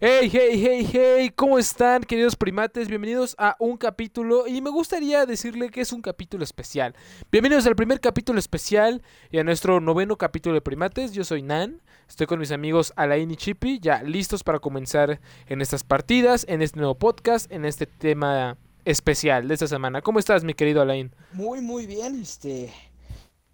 Hey, hey, hey, hey, ¿cómo están queridos primates? Bienvenidos a un capítulo y me gustaría decirle que es un capítulo especial. Bienvenidos al primer capítulo especial y a nuestro noveno capítulo de primates. Yo soy Nan, estoy con mis amigos Alain y Chippy, ya listos para comenzar en estas partidas, en este nuevo podcast, en este tema especial de esta semana. ¿Cómo estás, mi querido Alain? Muy, muy bien, este,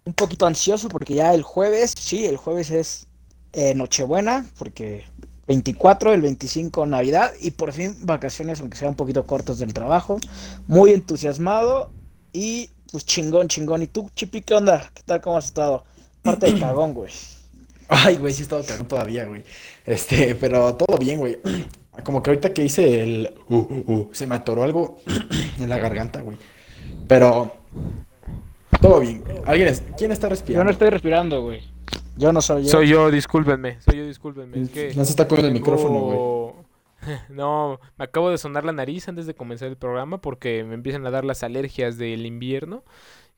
un poquito ansioso porque ya el jueves, sí, el jueves es eh, Nochebuena, porque 24, el 25 Navidad y por fin vacaciones, aunque sean un poquito cortos del trabajo. Muy entusiasmado y pues chingón, chingón. ¿Y tú, Chipi, qué onda? ¿Qué tal? ¿Cómo has estado? Parte de cagón, güey. Ay, güey, sí he estado cagón todavía, güey. Este, pero todo bien, güey. Como que ahorita que hice el uh, uh, uh, se me atoró algo en la garganta, güey. Pero todo bien. ¿Alguien es... ¿Quién está Yo no respirando? estoy respirando, güey. Yo no soy yo. Soy yo, discúlpenme, soy yo, discúlpenme. Es que No se está comiendo el micrófono, güey. No, me acabo de sonar la nariz antes de comenzar el programa porque me empiezan a dar las alergias del invierno.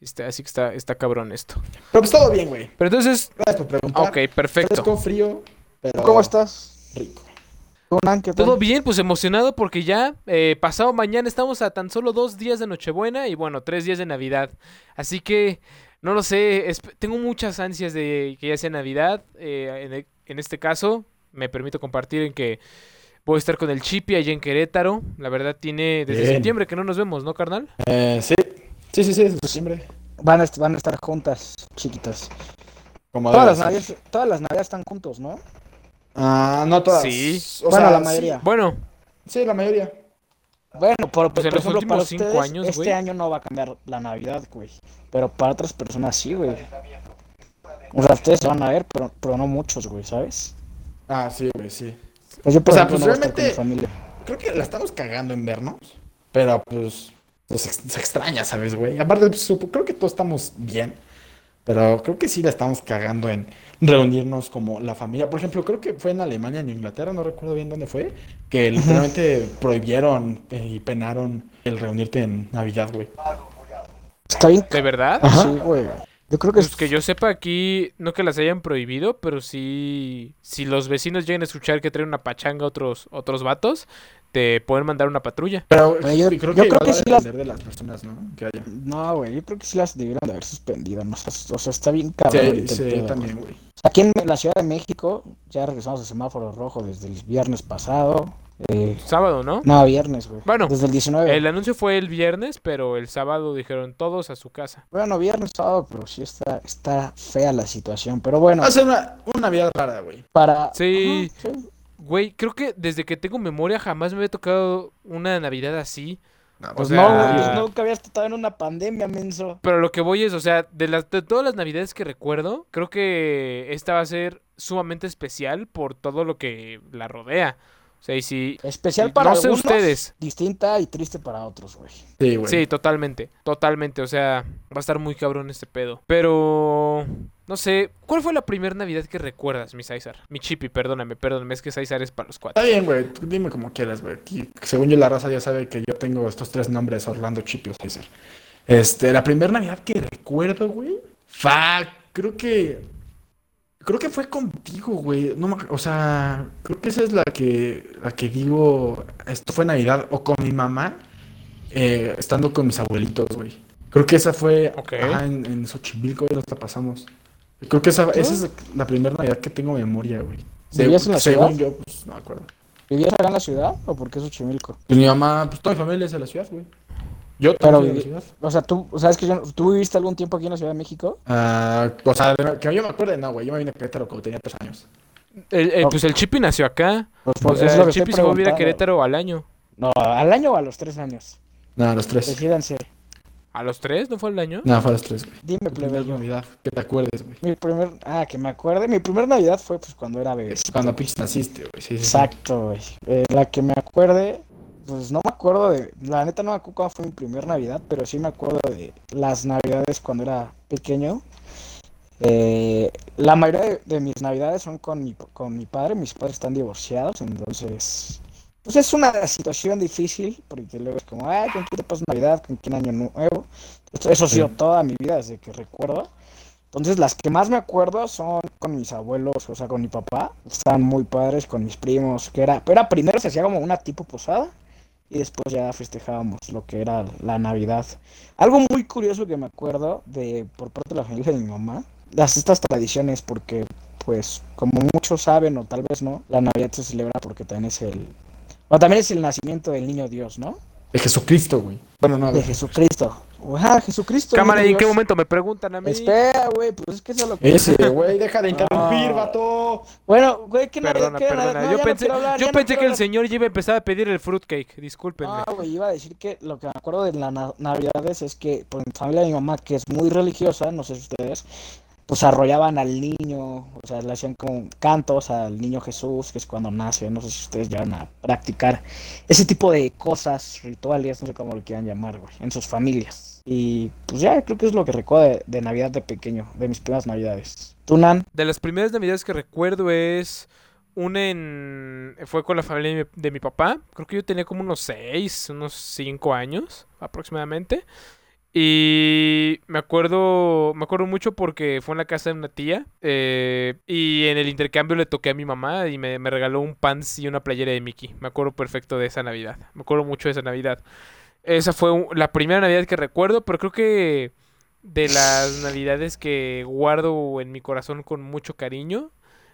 Está, así que está, está cabrón esto. Pero pues todo bien, güey. Pero entonces, Gracias por preguntar. ok, perfecto. Fresco, frío, pero ¿Cómo estás? rico. Todo bien, pues emocionado porque ya eh, pasado mañana estamos a tan solo dos días de Nochebuena y bueno, tres días de Navidad. Así que, no lo sé, tengo muchas ansias de que ya sea Navidad. eh, en, e- en este caso, me permito compartir en que voy a estar con el Chipi allá en Querétaro. La verdad tiene desde Bien. septiembre que no nos vemos, ¿no, carnal? Eh, sí. Sí, sí, sí, desde septiembre. Van a, van a estar juntas, chiquitas. Como Todas las, navidades, todas las navidades están juntos, ¿no? Ah, no todas. Sí. O Bueno, sea, la sí. mayoría. Bueno, Sí, la mayoría. Bueno, por, Pues en por los ejemplo, para últimos cinco ustedes, años, este año no va a cambiar la Navidad, güey. Pero para otras personas sí, güey. O sea, ustedes se van a ver, pero, pero no muchos, güey, ¿sabes? Ah, sí, güey, sí. Pues yo, por O sea, ejemplo, pues, no realmente- familia. Creo que la estamos cagando en vernos. Pero pues, pues, se, extraña, ¿sabes, güey? Aparte, pues, supo- creo que todos estamos bien. Pero creo que sí la estamos cagando en reunirnos como la familia. Por ejemplo, creo que fue en Alemania, en Inglaterra, no recuerdo bien dónde fue, que literalmente prohibieron eh, y penaron el reunirte en Navidad, güey. Está bien. ¿de verdad? Ajá. Sí, güey. Yo creo que Pues es que yo sepa aquí, no que las hayan prohibido, pero sí, si los vecinos llegan a escuchar que traen una pachanga otros, otros vatos, te pueden mandar una patrulla. Pero Bueno, yo- creo yo que creo a sí las- depender de las personas, ¿no? Que haya. No, güey, yo creo que sí las debieron de haber suspendido, ¿no? O sea, o sea, está bien cabrón. Sí, pedo, también, güey. güey. Aquí en la Ciudad de México ya regresamos al semáforo rojo desde el viernes pasado. Eh, Sábado, ¿no? no, viernes, güey. Bueno, Desde el 19. El anuncio fue el viernes, pero el sábado dijeron todos a su casa. Bueno, viernes, sábado, pero sí está, está fea la situación. Pero bueno, a ser una, una Navidad rara, güey. para... Sí. Ajá, sí. Güey, creo que desde que tengo memoria jamás me había tocado una Navidad así. Pues O no, sea- güey, pues nunca habías estado en una pandemia, menso. Pero lo que voy es, o sea, de, las, de todas las Navidades que recuerdo, creo que esta va a ser sumamente especial por todo lo que la rodea. O sea, y si... Especial No para sé algunos, ustedes. distinta y triste para otros, güey. Sí, güey. Sí, totalmente, totalmente. O sea, va a estar muy cabrón este pedo. Pero, no sé, ¿cuál fue la primera Navidad que recuerdas, mi César? Mi Chippy, perdóname, perdóname, es que César es para los Está cuatro. bien, güey. Dime como quieras, güey. Aquí, según yo, la raza ya sabe que yo tengo estos tres nombres: Orlando, Chippy o César. Este, la primera Navidad que recuerdo, güey. Fa, creo que. Creo que fue contigo, güey. No, o sea, creo que esa es la que, la que digo. Esto fue Navidad. O con mi mamá. eh, estando con mis abuelitos, güey. Creo que esa fue. Ok. ajá, en, en Xochimilco, y la pasamos. Creo que esa, esa es la primera Navidad que tengo memoria, güey. ¿Vivías en la según ciudad? yo, pues no me acuerdo. ¿Vivías acá en la ciudad o por qué Xochimilco? Pues mi mamá, pues toda mi familia es de la ciudad, güey. Yo Pero. O sea, tú, o sea, es que yo, ¿tú viviste algún tiempo aquí en la Ciudad de México? Ah, o sea, que yo me acuerdo, no, güey. Yo me vine a Querétaro cuando tenía tres años. El- el- pues el Chippy nació acá. Pues, O por- sea, el Chippy se fue a vivir a. Querétaro al año. No, ¿al año o a los tres años? No, a los tres. Decídanse. ¿A los tres? ¿No fue al año? No, fue a los tres, güey. Dime, primera plebeyo. Navidad, que te acuerdes, güey. Mi primer, ah, que me acuerde, mi primer Navidad fue pues cuando era bebé. Cuando pinches naciste, güey. Sí, sí, sí. Exacto, güey. Eh, la que me acuerde, pues no me acuerdo de, la neta no me acuerdo cuándo fue mi primer Navidad, pero sí me acuerdo de las Navidades cuando era pequeño. Eh, la mayoría de, de mis Navidades son con mi, con mi padre, mis padres están divorciados, entonces, pues es una situación difícil, porque luego es como, ay, ¿con quién te pasas Navidad? ¿Con quién Año Nuevo? Esto- eso ha sido Sí. toda mi vida desde que recuerdo. Entonces, las que más me acuerdo son con mis abuelos, o sea, con mi papá. Estaban muy padres, con mis primos, que era, pero era primero se hacía como una tipo posada y después ya festejábamos lo que era la Navidad. Algo muy curioso que me acuerdo de por parte de la familia de mi mamá, las estas tradiciones, porque pues como muchos saben o tal vez no, la Navidad se celebra porque también es el, o también es el nacimiento del niño Dios, ¿no? De Jesucristo, güey. Bueno, no, De de Jesucristo. Ajá, Jesucristo. Cámara, ¿y en qué momento me preguntan a mí? Espera, güey, pues es que eso es lo que... Ese, güey, deja de interrumpir, Ah. vato. Bueno, güey, ¿qué na- Perdona, no, yo ya no pensé, hablar, yo pensé que el señor ya iba a empezar a pedir el fruitcake. Discúlpenme. Ah, güey, iba a decir que lo que me acuerdo de las na- navidades es que, por mi familia de mi mamá, que es muy religiosa, no sé si ustedes, pues arrollaban al niño, o sea, le hacían como cantos al niño Jesús, que es cuando nace, no sé si ustedes llegan a practicar ese tipo de cosas, rituales, no sé cómo lo quieran llamar, güey, en sus familias. Y pues ya, creo que es lo que recuerdo de, Navidad de pequeño, de mis primeras Navidades. ¿Tú, Nan? De las primeras navidades que recuerdo es una en... Fue con la familia de mi, de mi papá. Creo que yo tenía como unos 6, unos 5 años aproximadamente. Y me acuerdo, me acuerdo mucho porque fue en la casa de una tía. eh, y en el intercambio le toqué a mi mamá y me, me regaló un pants y una playera de Mickey. Me acuerdo perfecto de esa Navidad. Me acuerdo mucho de esa Navidad. Esa fue un- la primera Navidad que recuerdo, pero creo que de las Navidades que guardo en mi corazón con mucho cariño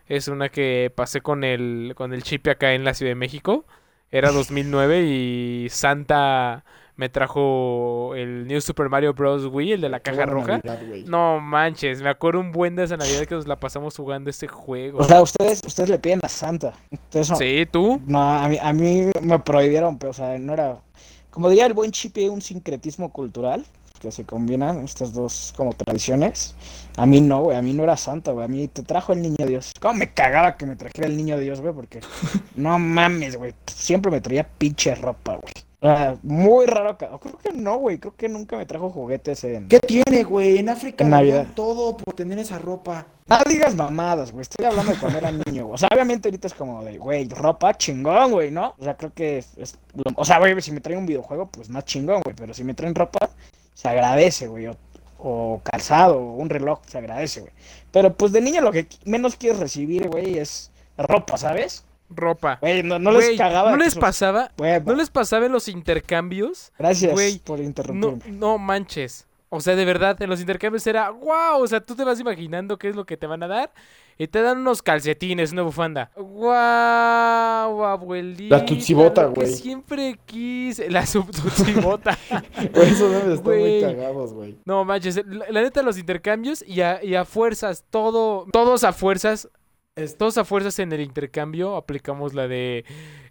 es una que pasé con el con el chip acá en la Ciudad de México. Era 2009 y Santa me trajo el New Super Mario Bros. Wii, el de la caja roja. Navidad. No manches, me acuerdo un buen de esa Navidad que nos la pasamos jugando este juego. O sea, ustedes, ustedes le piden a Santa. No- Sí, tú. No, a mí, a mí me prohibieron, pero, o sea, no era, como diría el buen Chipi, un sincretismo cultural, que se combinan estas dos como tradiciones. A mí no, güey, a mí no era santa, güey, a mí te trajo el niño Dios. ¿Cómo me cagaba que me trajera el niño Dios, güey? Porque, no mames, güey, siempre me traía pinche ropa, güey. Sea, muy raro, o creo que no, güey, creo que nunca me trajo juguetes en... ¿Qué tiene, güey? En África En Navidad. todo por tener esa ropa. No digas mamadas, güey. Estoy hablando de cuando era niño, güey. O sea, obviamente ahorita es como de, güey, ropa chingón, güey, ¿no? O sea, creo que es, es lo- O sea, güey, si me traen un videojuego, pues más chingón, güey. Pero si me traen ropa, se agradece, güey. O, o calzado, o un reloj, se agradece, güey. Pero pues de niño lo que menos quieres recibir, güey, es ropa, ¿sabes? Ropa. Güey, no, no Güey, les cagaba. ¿No les pasaba? Güey, ¿No les pasaba en los intercambios? Gracias güey, por No, interrumpirme. no manches. O sea, de verdad, en los intercambios era wow. O sea, tú te vas imaginando qué es lo que te van a dar. Y te dan unos calcetines, una bufanda. ¡Wow! Abuelita. La tutsibota, lo que güey. Siempre quise. La sub tutsibota. Güey, esos memes están Güey. muy cagados, güey. No manches. La, la neta, los intercambios y a, y a fuerzas, todo. Todos a fuerzas. Es- Todos a fuerzas en el intercambio aplicamos la de.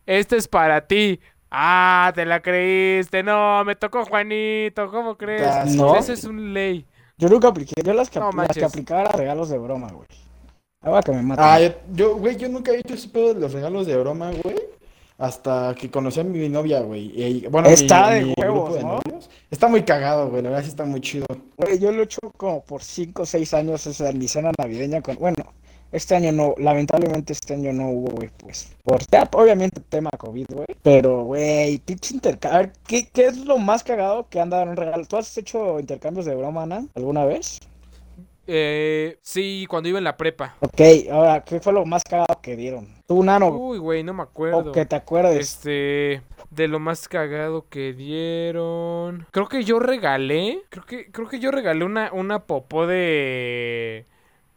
Este es para ti. Ah, te la creíste. No, me tocó Juanito. ¿Cómo crees? No. Ese es un ley. Yo nunca apliqué. Yo las que, No las que aplicaba eran regalos de broma, güey. Ahora que me maten. Ah, yo, güey, yo nunca he hecho ese pedo de los regalos de broma, güey. Hasta que conocí a mi novia, güey. Y, bueno, Está mi- de mi huevos, grupo de ¿no? novios. Está muy cagado, güey. La verdad sí está muy chido. Güey, yo lo he hecho como por 5 o 6 años, o sea, mi cena navideña con... Bueno, este año no, lamentablemente este año no hubo, güey, pues, por obviamente tema COVID, güey. Pero, güey, pinche intercambio. A ver, ¿qué, ¿qué es lo más cagado que han dado en un regalo? ¿Tú has hecho intercambios de broma, Ana, alguna vez? Eh, sí, cuando iba en la prepa. Ok, ahora, ¿qué fue lo más cagado que dieron? Tú, Nano, Uy, güey, no me acuerdo. o que te acuerdes. Este, de lo más cagado que dieron. Creo que yo regalé, creo que creo que yo regalé una una popó de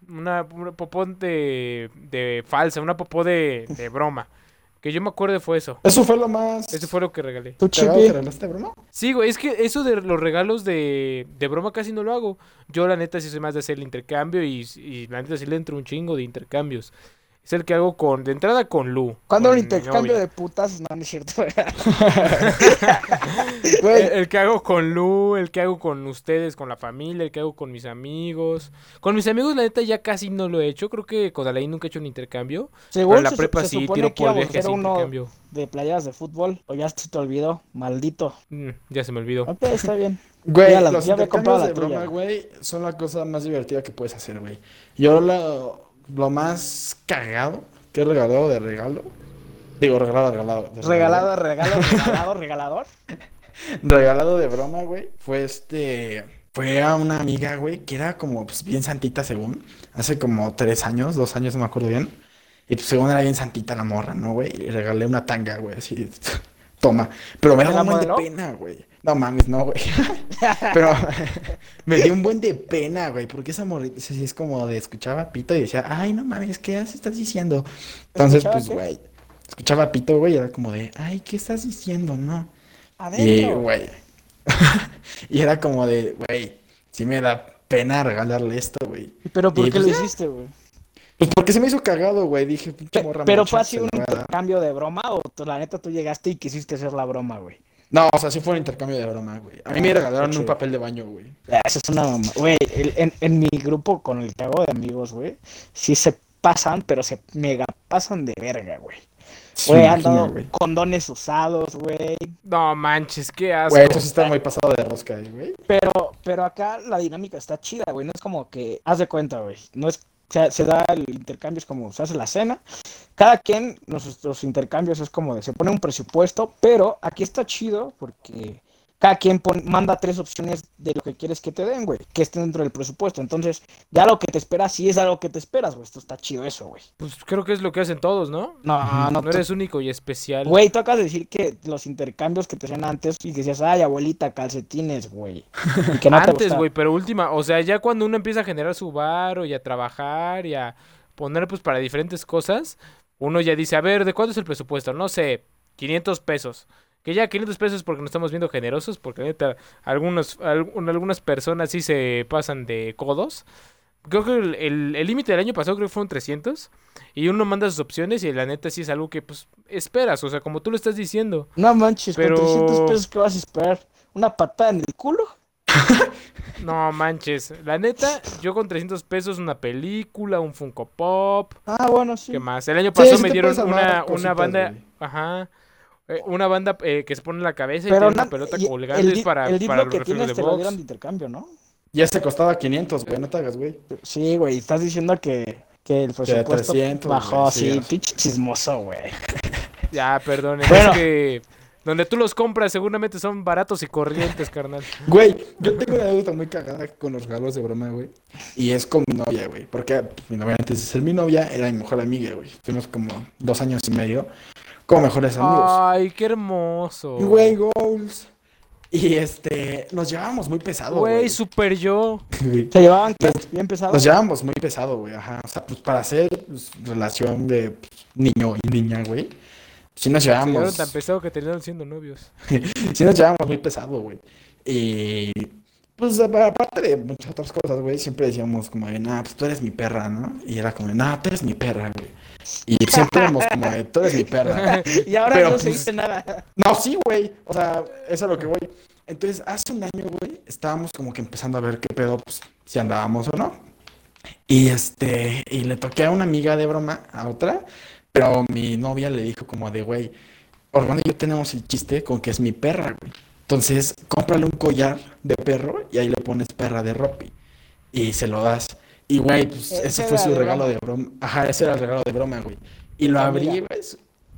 una, una popó de de falsa, una popó de, de broma. Que yo me acuerdo fue eso. Eso fue lo más Eso fue lo que regalé. ¿Tú, que regalaste, broma. Sí, güey, es que eso de los regalos de, de broma casi no lo hago. Yo la neta sí soy más de hacer el intercambio y, y la neta sí le entro un chingo de intercambios. Es el que hago con, de entrada con Lu. ¿Cuándo con un mi intercambio de putas? No, no es cierto. El, el que hago con Lu, el que hago con ustedes, con la familia, el que hago con mis amigos. Con mis amigos, la neta, ya casi no lo he hecho. Creo que con Alain nunca he hecho un intercambio. según Pero en la se- prepa se sí, tiro que por viaje intercambio. de playas de fútbol, o ya se te olvidó, maldito. Mm, ya se me olvidó. Ok, está bien. Güey, Ya la- los ya intercambios de la broma, güey, son la cosa más divertida que puedes hacer, güey. Yo lo, lo más cagado que he regalado de regalo. Digo, regalado, regalado. de Regalado, regalo, regalado, regalador. Regalado de broma, güey. Fue este. fue a una amiga, güey, que era como pues, bien santita según, hace como tres años, dos años, no me acuerdo bien. Y pues según era bien santita la morra, ¿no, güey? Y regalé una tanga, güey, así, toma. Pero me da ¿Era un buen de pena, güey. No mames, no, güey. Pero me dio un buen de pena, güey, porque esa morrita sí es como de escuchaba pito y decía, ay, no mames, ¿qué estás diciendo? Entonces, ¿Escuchaba pues, qué? güey, escuchaba pito, güey, y era como de, ay, ¿qué estás diciendo? No. Y, Adentro. güey, y era como de, güey, sí me da pena regalarle esto, güey. Pero ¿por y qué pues lo hiciste, güey? Pues porque se me hizo cagado, güey, dije, pinche morra Pero fue así un intercambio de broma o la neta tú llegaste y quisiste hacer la broma, güey. No, o sea, sí fue un intercambio de broma, güey. A mí me Ah, regalaron un papel de baño, güey. Ah, Eso es una mamá. Güey, el- en, en mi grupo con el que hago de amigos, güey, sí se pasan, pero se mega pasan de verga, güey. Sí, Güey, me han dado güey. condones usados, güey. No manches, qué asco. Güey, eso sí está muy pasado de rosca, eh, güey. Pero, pero acá la dinámica está chida, güey. No es como que, haz de cuenta, güey. No es, se, se da el intercambio, es como se hace la cena. Cada quien, nuestros intercambios es como de, se pone un presupuesto, pero aquí está chido porque cada quien pon- manda tres opciones de lo que quieres que te den, güey, que estén dentro del presupuesto. Entonces, ya lo que te esperas, sí es algo que te esperas, güey. Esto está chido eso, güey. Pues creo que es lo que hacen todos, ¿no? No, no, No eres único y especial. Güey, tú acabas de decir que los intercambios que te hacían antes y que decías, ay, abuelita, calcetines, güey. No Antes, güey, pero última, o sea, ya cuando uno empieza a generar su varo y a trabajar y a poner pues para diferentes cosas, uno ya dice, a ver, ¿de cuánto es el presupuesto? No sé, 500 pesos. Que ya 500 pesos porque nos estamos viendo generosos, porque neta, algunos, algunas personas sí se pasan de codos. Creo que el- el el límite del año pasado creo que fueron 300 y uno manda sus opciones y la neta sí es algo que pues esperas, o sea, como tú lo estás diciendo. No manches, Pero- con 300 pesos, ¿qué vas a esperar? ¿Una patada en el culo? No manches, la neta, yo con 300 pesos una película, un Funko Pop, Ah, bueno, sí. ¿qué más? El año pasado sí me dieron una, una banda, ajá, eh, una banda eh, que se pone en la cabeza y Pero tiene una na- pelota colgante el, es para, el para libro los que tienes de te lo dieron de intercambio, ¿no? Ya se costaba 500, güey, no te hagas, güey. Sí, güey, estás diciendo que, que el presupuesto 300, bajó güey, sí, pinche chismoso, güey. Ya, perdón, Bueno. es que donde tú los compras seguramente son baratos y corrientes, carnal. Güey, yo tengo una anécdota muy cagada con los regalos de broma, güey. Y es con mi novia, güey. Porque pues, mi novia antes de ser mi novia era mi mejor amiga, güey. Fuimos como dos años y medio como mejores amigos. Ay, qué hermoso. Güey, goals. Y este, nos llevábamos muy pesado, Güey, güey. super yo. Se llevaban bien pesado. Nos llevábamos muy pesado, güey, ajá. O sea, pues para hacer pues, relación de pues, niño y niña, güey. Sí nos Se llevábamos, tan pesado que terminaron siendo novios. sí nos llevábamos muy pesado, güey. Y pues aparte de muchas otras cosas, güey, siempre decíamos como de, nah, pues tú eres mi perra, ¿no? Y era como de, nah, tú eres mi perra, güey. Y siempre éramos como de, tú eres mi perra. y ahora Pero, no se pues, dice nada. No, sí, güey. O sea, eso es lo que voy. Entonces, hace un año, güey, estábamos como que empezando a ver qué pedo, pues, si andábamos o no. Y este, y le toqué a una amiga de broma, a otra, pero mi novia le dijo como de, güey, Orlando y yo tenemos el chiste con que es mi perra, güey. Entonces, cómprale un collar de perro y ahí le pones perra de Ropi. Y se lo das. Y, güey, pues, Ese ese fue su de regalo broma. de broma. Ajá, ese era el regalo de broma, güey. Y lo abrí, güey.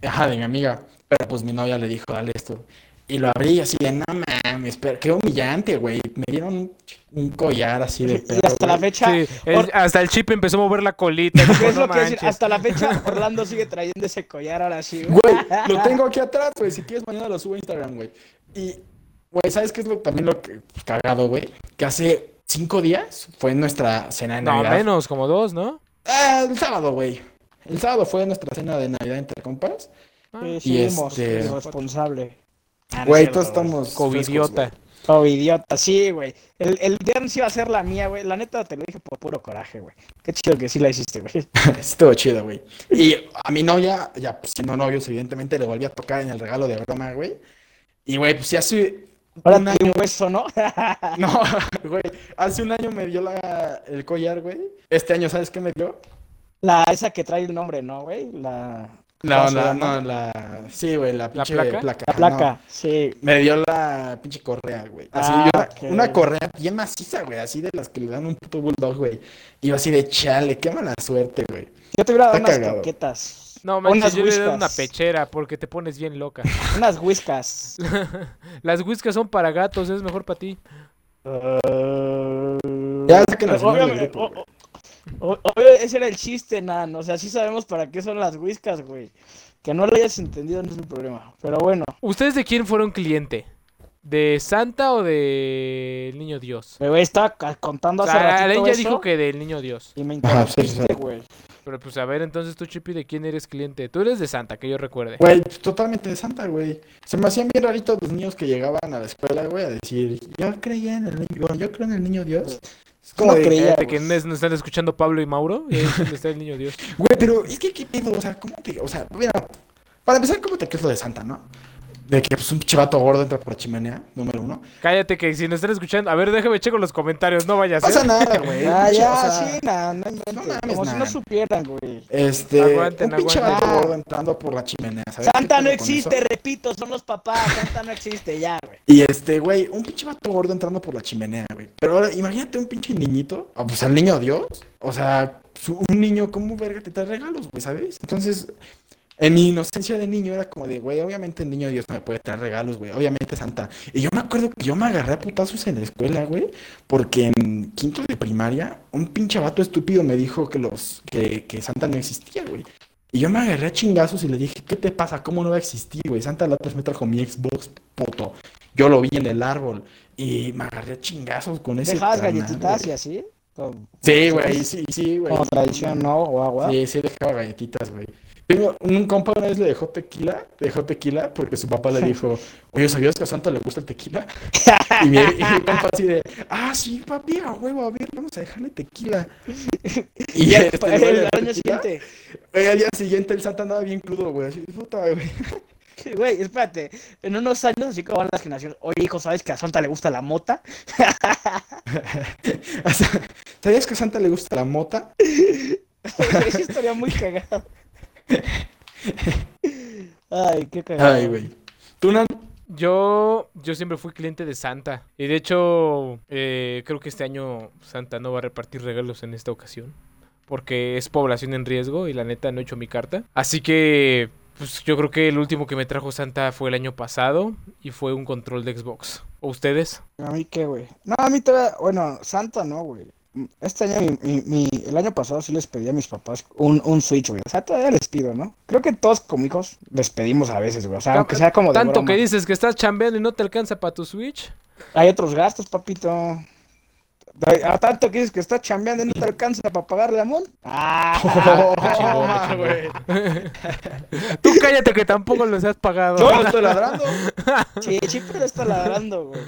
Ajá, de mi amiga. Pero pues mi novia le dijo, dale esto. Y lo abrí así de, no mames, pero qué humillante, güey. Me dieron un, un collar así de Y perro, hasta la güey. fecha, Sí, el- Or- hasta el chip empezó a mover la colita. ¿qué es "No lo que decir? manches". Hasta la fecha, Orlando sigue trayendo ese collar ahora sí. Güey, lo tengo aquí atrás, güey. Si quieres, mañana lo subo a Instagram, güey. Y, güey, ¿sabes qué es lo, también lo que cagado, güey? Que hace cinco días fue nuestra cena de No, Navidad. menos, como dos, ¿no? Ah, el sábado, güey. El sábado fue nuestra cena de Navidad entre compas. Sí, Y seguimos, este- irresponsable. Ah, no Güey, todos estamos. Covidiota. frescos, Oh, idiota, sí, güey. El, el viernes iba a ser la mía, güey. La neta te lo dije por puro coraje, güey. Qué chido que sí la hiciste, güey. Estuvo chido, güey. Y a mi novia, ya pues, siendo novios, evidentemente le volví a tocar en el regalo de broma, güey. Y, güey, pues ya hace Ahora un año. hueso, ¿no? No, güey. Hace un año me dio la, el collar, güey. Este año, ¿sabes qué me dio? La, esa que trae el nombre, ¿no, güey? La, No, ¿cómo se la, no, la. Sí, güey, la pinche placa? placa. La no. placa, sí. Me dio la pinche correa, güey. Así, Ah, yo- una correa bien maciza, güey. Así de las que le dan un puto bulldog, güey. Y yo así de chale, qué mala suerte, güey. Yo te hubiera dado Está unas cagado. No, Unas manches, yo le doy una pechera porque te pones bien loca. Unas whiskas. Las whiskas son para gatos, es mejor para ti. Ya del grupo, o- güey. o- obvio, ese era el chiste, Nan. O sea, sí sabemos para qué son las whiskas, güey. Que no lo hayas entendido no es un problema. Pero bueno, ¿Ustedes de quién fueron cliente? ¿De Santa o del Niño Dios? me estaba contando O hace sea, ratito Alain ya eso dijo que del Niño Dios. y me interrumpiste, sí. güey. Pero pues a ver, entonces tú, Chippy, ¿de quién eres cliente? Tú eres de Santa, que yo recuerde. Güey, pues, totalmente de santa, güey. Se me hacían bien raritos los niños que llegaban a la escuela, güey, a decir, yo creía en el niño, bueno, yo creo en el niño Dios. Es como No de, creía. Fíjate que no es- nos están escuchando Pablo y Mauro. Y ahí está el Niño Dios. Güey, pero es que qué pedo, o sea, ¿cómo te, o sea, mira, para empezar, ¿cómo te crees lo de santa, no? De que pues un chivato gordo entra por la chimenea, número uno. Cállate que si nos están escuchando... A ver, déjame checo los comentarios, no vayas. Pasa ¿eh? nada, güey. Ah, ya, o sea, sí, Nan, no no mames, Como si no supieran, güey. Este, Aguanten, un pinche aguanten. vato gordo entrando por la chimenea, ¿sabes? Santa no existe, repito, son los papás. Santa no existe, ya, güey. Y este, güey, un pinche vato gordo entrando por la chimenea, güey. Pero ahora, imagínate un pinche niñito, o pues al niño Dios. O sea, un niño, ¿cómo verga te trae regalos, güey, sabes? Entonces, en mi inocencia de niño era como de, güey, obviamente el niño Dios no me puede traer regalos, güey. Obviamente Santa. Y yo me acuerdo que yo me agarré a putazos en la escuela, güey. Porque en quinto de primaria, un pinche vato estúpido me dijo que los, que, que Santa no existía, güey. Y yo me agarré a chingazos y le dije, ¿qué te pasa? ¿Cómo no va a existir, güey? Santa la me trajo mi Xbox, puto. Yo lo vi en el árbol y me agarré a chingazos con ese Dejabas galletitas y así. Sí, güey, sí, sí, güey. como tradición, ¿no? O agua. Sí, sí, dejaba galletitas, güey. Tengo un compa una vez le dejó tequila, le dejó tequila porque su papá le dijo, oye, ¿sabías que a Santa le gusta el tequila? Y mi, y mi compa así de, ah, sí, papi, a huevo, a ver, vamos a dejarle tequila. Y Y este, el año siguiente. Güey, al día siguiente el Santa andaba bien crudo, güey, así, puta, güey. Güey, espérate. En unos años, así como van las generaciones. Oye, hijo, ¿sabes que a Santa le gusta la mota? ¿Sabías que a Santa le gusta la mota? Esa historia muy cagada. Ay, qué cagado. Ay, güey. ¿Tú, Nan? Yo, yo siempre fui cliente de Santa. Y de hecho, eh, creo que este año Santa no va a repartir regalos en esta ocasión. Porque es población en riesgo y la neta no he hecho mi carta. Así que, pues yo creo que el último que me trajo Santa fue el año pasado y fue un control de Xbox. ¿O ustedes? ¿A mí qué, güey? No, a mí todavía, bueno, Santa no, güey. Este año, mi, mi- mi- el año pasado sí les pedí a mis papás un, un Switch, güey. O sea, todavía les pido, ¿no? Creo que todos como hijos les pedimos a veces, güey. O sea, aunque sea como de Tanto broma. que dices que estás chambeando y no te alcanza para tu Switch. Hay otros gastos, papito. A tanto que dices que estás chambeando y no te alcanza para pagarle a Mon. Ah, güey. Tú cállate que tampoco los has pagado. Yo no estoy ladrando. Sí, siempre le está ladrando, güey.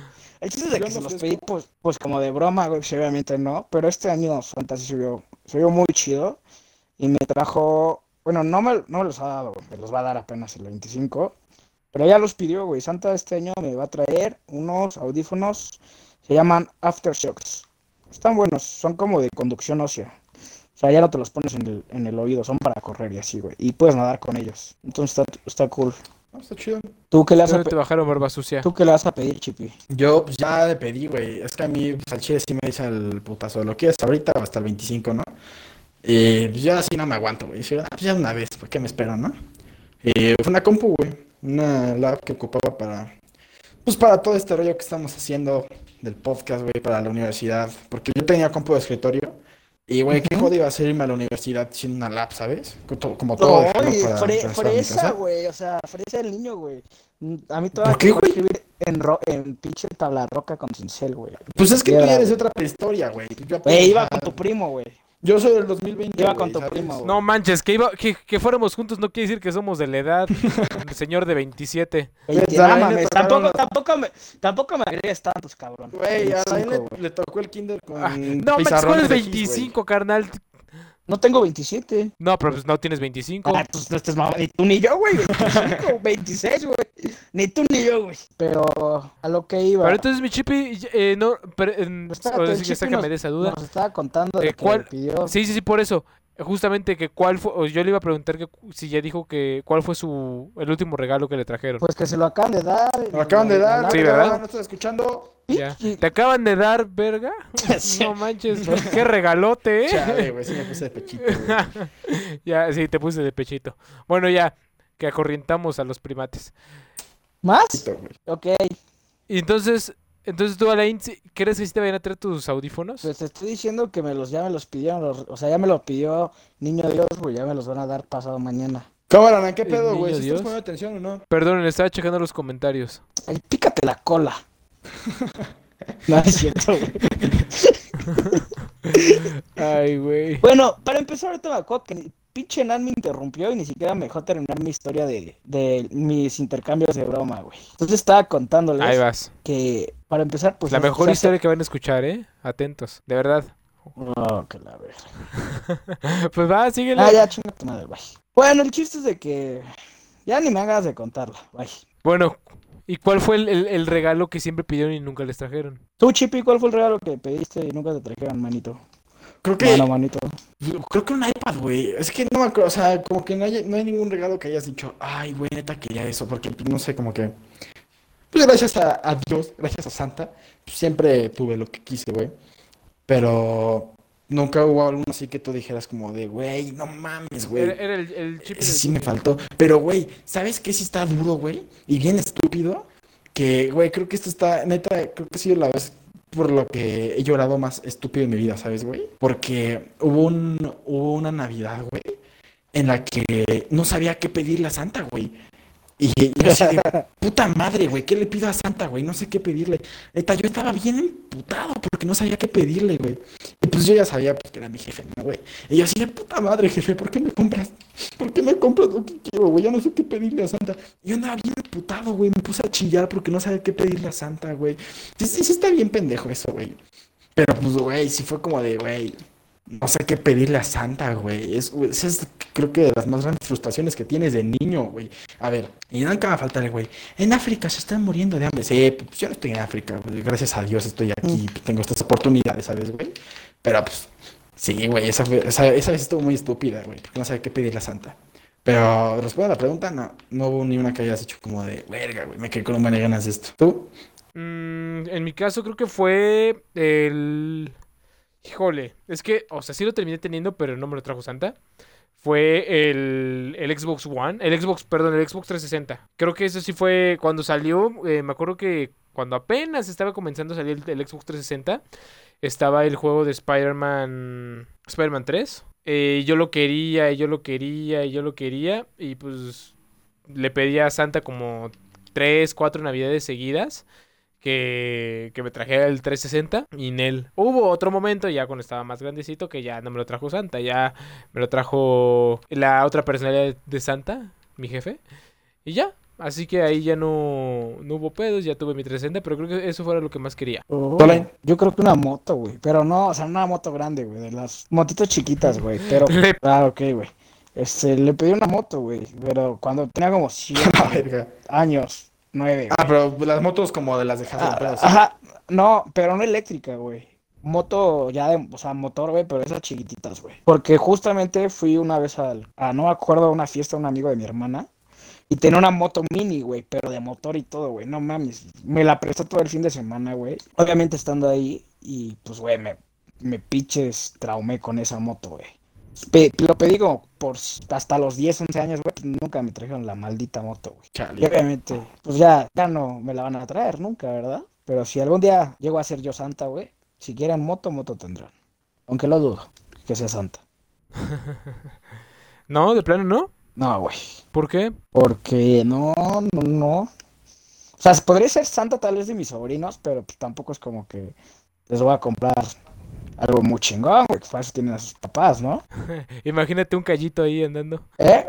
El chiste es de que se los fresco. pedí, pues, pues como de broma, güey, sí, obviamente no. Pero este año Santa sí se vio, se vio muy chido. Y me trajo, bueno, no me, no me los ha dado, güey, me los va a dar apenas el 25. Pero ya los pidió, güey. Santa este año me va a traer unos audífonos, se llaman Aftershocks. Están buenos, son como de conducción ósea. O sea, ya no te los pones en el, en el oído, son para correr y así, güey. Y puedes nadar con ellos. Entonces está, está cool. No, está chido. ¿Tú qué le vas a, ¿Dónde te bajaron barba sucia? ¿tú qué le vas a pedir, Chipi? Yo pues ya le pedí, güey. Es que a mí, pues al chile sí me dice el putazo. ¿Lo quieres ahorita o hasta el 25, no? Y pues yo así no me aguanto, güey. Dije, ah, pues ya una vez, ¿por qué me espero, no? Y fue una compu, güey. Una lab que ocupaba para, pues para todo este rollo que estamos haciendo del podcast, güey, para la universidad. Porque yo tenía compu de escritorio. Y, güey, qué jodido iba a ser irme a la universidad sin una lab, ¿sabes? Como todo, Oye, para fre- mi fresa, güey, o sea, fresa el niño, güey. A mí todavía ¿Por qué, güey? escribir en, ro en pinche tabla roca con cincel, güey. Pues es que tú eres de otra prehistoria, güey. Yo, iba con tu primo, güey. Yo soy del 2020, Iba con tu ¿sabes? primo, güey. No manches, que, iba, que, que fuéramos juntos no quiere decir que somos de la edad. El señor de 27. Veinte- a no mí me mames, tocaron tampoco, los- tampoco me, tampoco me agregues tantos, cabrón. Güey, a 25, le, le tocó el kinder con Ah, no manches, ¿cuál es de gis, güey. 25, carnal? No tengo 27. No, pero pues no tienes 25. Ah, pues no estés mamá, ni tú ni yo, güey. 25, 26, güey. Ni tú ni yo, güey. Pero a lo que iba. Pero entonces mi chipi, eh, no, pero, eh, Espérate, sí que Chipi sácame nos- de esa duda. Nos estaba contando de Eh, que ¿cuál- pidió. Sí, sí, sí, por eso. Justamente que cuál fue, o yo le iba a preguntar que si ya dijo que cuál fue su, el último regalo que le trajeron. Pues que se lo acaban de dar. Lo acaban de dar, Sí, ¿verdad? ¿No estás escuchando? Ya. ¿Te acaban de dar, verga? No manches, qué regalote, ¿eh? Chale, güey, sí me puse de pechito, güey. ya, sí, te puse de pechito. Bueno, ya, que acorrientamos a los primates. ¿Más? Ok. Y entonces, Entonces tú, Alain, ¿sí- ¿crees que sí te vayan a traer tus audífonos? Pues te estoy diciendo que me los, ya me los pidieron, los- o sea, ya me lo pidió Niño Dios, güey, ya me los van a dar pasado mañana. Cámara, ¿qué pedo, güey? ¿Sí Dios. estás poniendo atención o no? Perdón, estaba checando los comentarios. Ay, pícate la cola. No es cierto, güey. Ay, güey. Bueno, para empezar, ahorita me acuerdo que ni- pinche Nan me interrumpió y ni siquiera me dejó terminar mi historia de, de mis intercambios de broma, güey. Entonces estaba contándoles Ahí vas. que, para empezar, pues... La mejor historia que van a escuchar, ¿eh? Atentos, de verdad. Oh, que la verga. Pues va, síguele. Ah, ya, chinga tu madre, güey. Bueno, el chiste es de que... Ya ni me hagas de contarla, güey. Bueno, ¿y cuál fue el, el- el regalo que siempre pidieron y nunca les trajeron? Tú, Chipi, ¿cuál fue el regalo que pediste y nunca te trajeron, manito? Creo que, Mano, manito. creo que un iPad, güey. Es que no me acuerdo, o sea, como que no hay, no hay ningún regalo que hayas dicho, ay, güey, neta quería eso, porque pues, no sé, como que. Pues gracias a, a Dios, gracias a Santa, pues, siempre tuve lo que quise, güey. Pero nunca hubo algo así que tú dijeras como de, güey, no mames, güey. Era, era el, el chip Ese sí me faltó. Pero, güey, ¿sabes qué sí está duro, güey? Y bien estúpido. Que, güey, creo que esto está, neta, creo que ha sido la vez por lo que he llorado más estúpido en mi vida, ¿sabes, güey? Porque hubo un, hubo una Navidad, güey, en la que no sabía qué pedirle a Santa, güey. Y yo así de, puta madre, güey, ¿qué le pido a Santa, güey? No sé qué pedirle. Neta, yo estaba bien emputado porque no sabía qué pedirle, güey. Y pues yo ya sabía pues, que era mi jefe, ¿no, güey? Y yo así de puta madre, jefe, ¿por qué me compras? ¿Por qué me compras lo que quiero, güey? Ya no sé qué pedirle a Santa. Y yo andaba bien emputado, güey. Me puse a chillar porque no sabía qué pedirle a Santa, güey. Sí, sí, sí está bien pendejo eso, güey. Pero pues, güey, sí fue como de, güey, no sé qué pedirle a Santa, güey. Es, esa es, creo que de las más grandes frustraciones que tienes de niño, güey. A ver, y nunca va a faltar el güey. En África se están muriendo de hambre. Sí, pues yo no estoy en África, güey. Gracias a Dios estoy aquí, tengo estas oportunidades, ¿sabes, güey? Pero pues, sí, güey, esa, fue- esa, esa vez estuvo muy estúpida, güey, porque no sabía qué pedirle a Santa. Pero responde a la pregunta, no, no hubo ni una que hayas hecho como de, verga, güey, me quedé con buenas ganas de esto. ¿Tú? Mm, en mi caso creo que fue el... Híjole, es que, o sea, sí lo terminé teniendo, pero no me lo trajo Santa. Fue el, el Xbox One, el Xbox, perdón, el Xbox 360. Creo que eso sí fue cuando salió, eh, me acuerdo que cuando apenas estaba comenzando a salir el, Xbox 360, estaba el juego de Spider-Man, Spider-Man 3. Eh, yo lo quería, yo lo quería, yo lo quería, y pues le pedí a Santa como 3, 4 navidades seguidas que, que me trajera el 360 y Nel. Hubo otro momento ya cuando estaba más grandecito que ya no me lo trajo Santa, ya me lo trajo la otra personalidad de Santa, mi jefe, y ya. Así que ahí ya no, no hubo pedos, ya tuve mi 360, pero creo que eso fuera lo que más quería. Oh, yo creo que una moto, güey. Pero no, o sea, una moto grande, güey. De las motitos chiquitas, güey. Pero, ah, ok, güey. Este, le pedí una moto, güey. Pero cuando tenía como 100 La verga. años, 9. Ah, pero las motos como de las de sí. Ajá, no, pero no eléctrica, güey. Moto ya de, o sea, motor, güey, pero esas chiquititas, güey. Porque justamente fui una vez al, a, no me acuerdo, a una fiesta de un amigo de mi hermana. Y tenía una moto mini, güey, pero de motor y todo, güey. No mames. Me la prestó todo el fin de semana, güey. Obviamente estando ahí, y pues, güey, me, me pinches traumé con esa moto, güey. Pe- lo pedí como por hasta los 10, 11 años, güey. pues, Nunca me trajeron la maldita moto, güey. Obviamente, pues ya, ya no me la van a traer nunca, ¿verdad? Pero si algún día llego a ser yo santa, güey, si quieren moto, moto tendrán. Aunque lo dudo, que sea santa. No, de plano no. No, güey. ¿Por qué? Porque no, no, no. O sea, podría ser santa tal vez de mis sobrinos, pero pues tampoco es como que les voy a comprar algo muy chingón, güey, que para eso tienen a sus papás, ¿no? Imagínate un callito ahí andando. ¿Eh?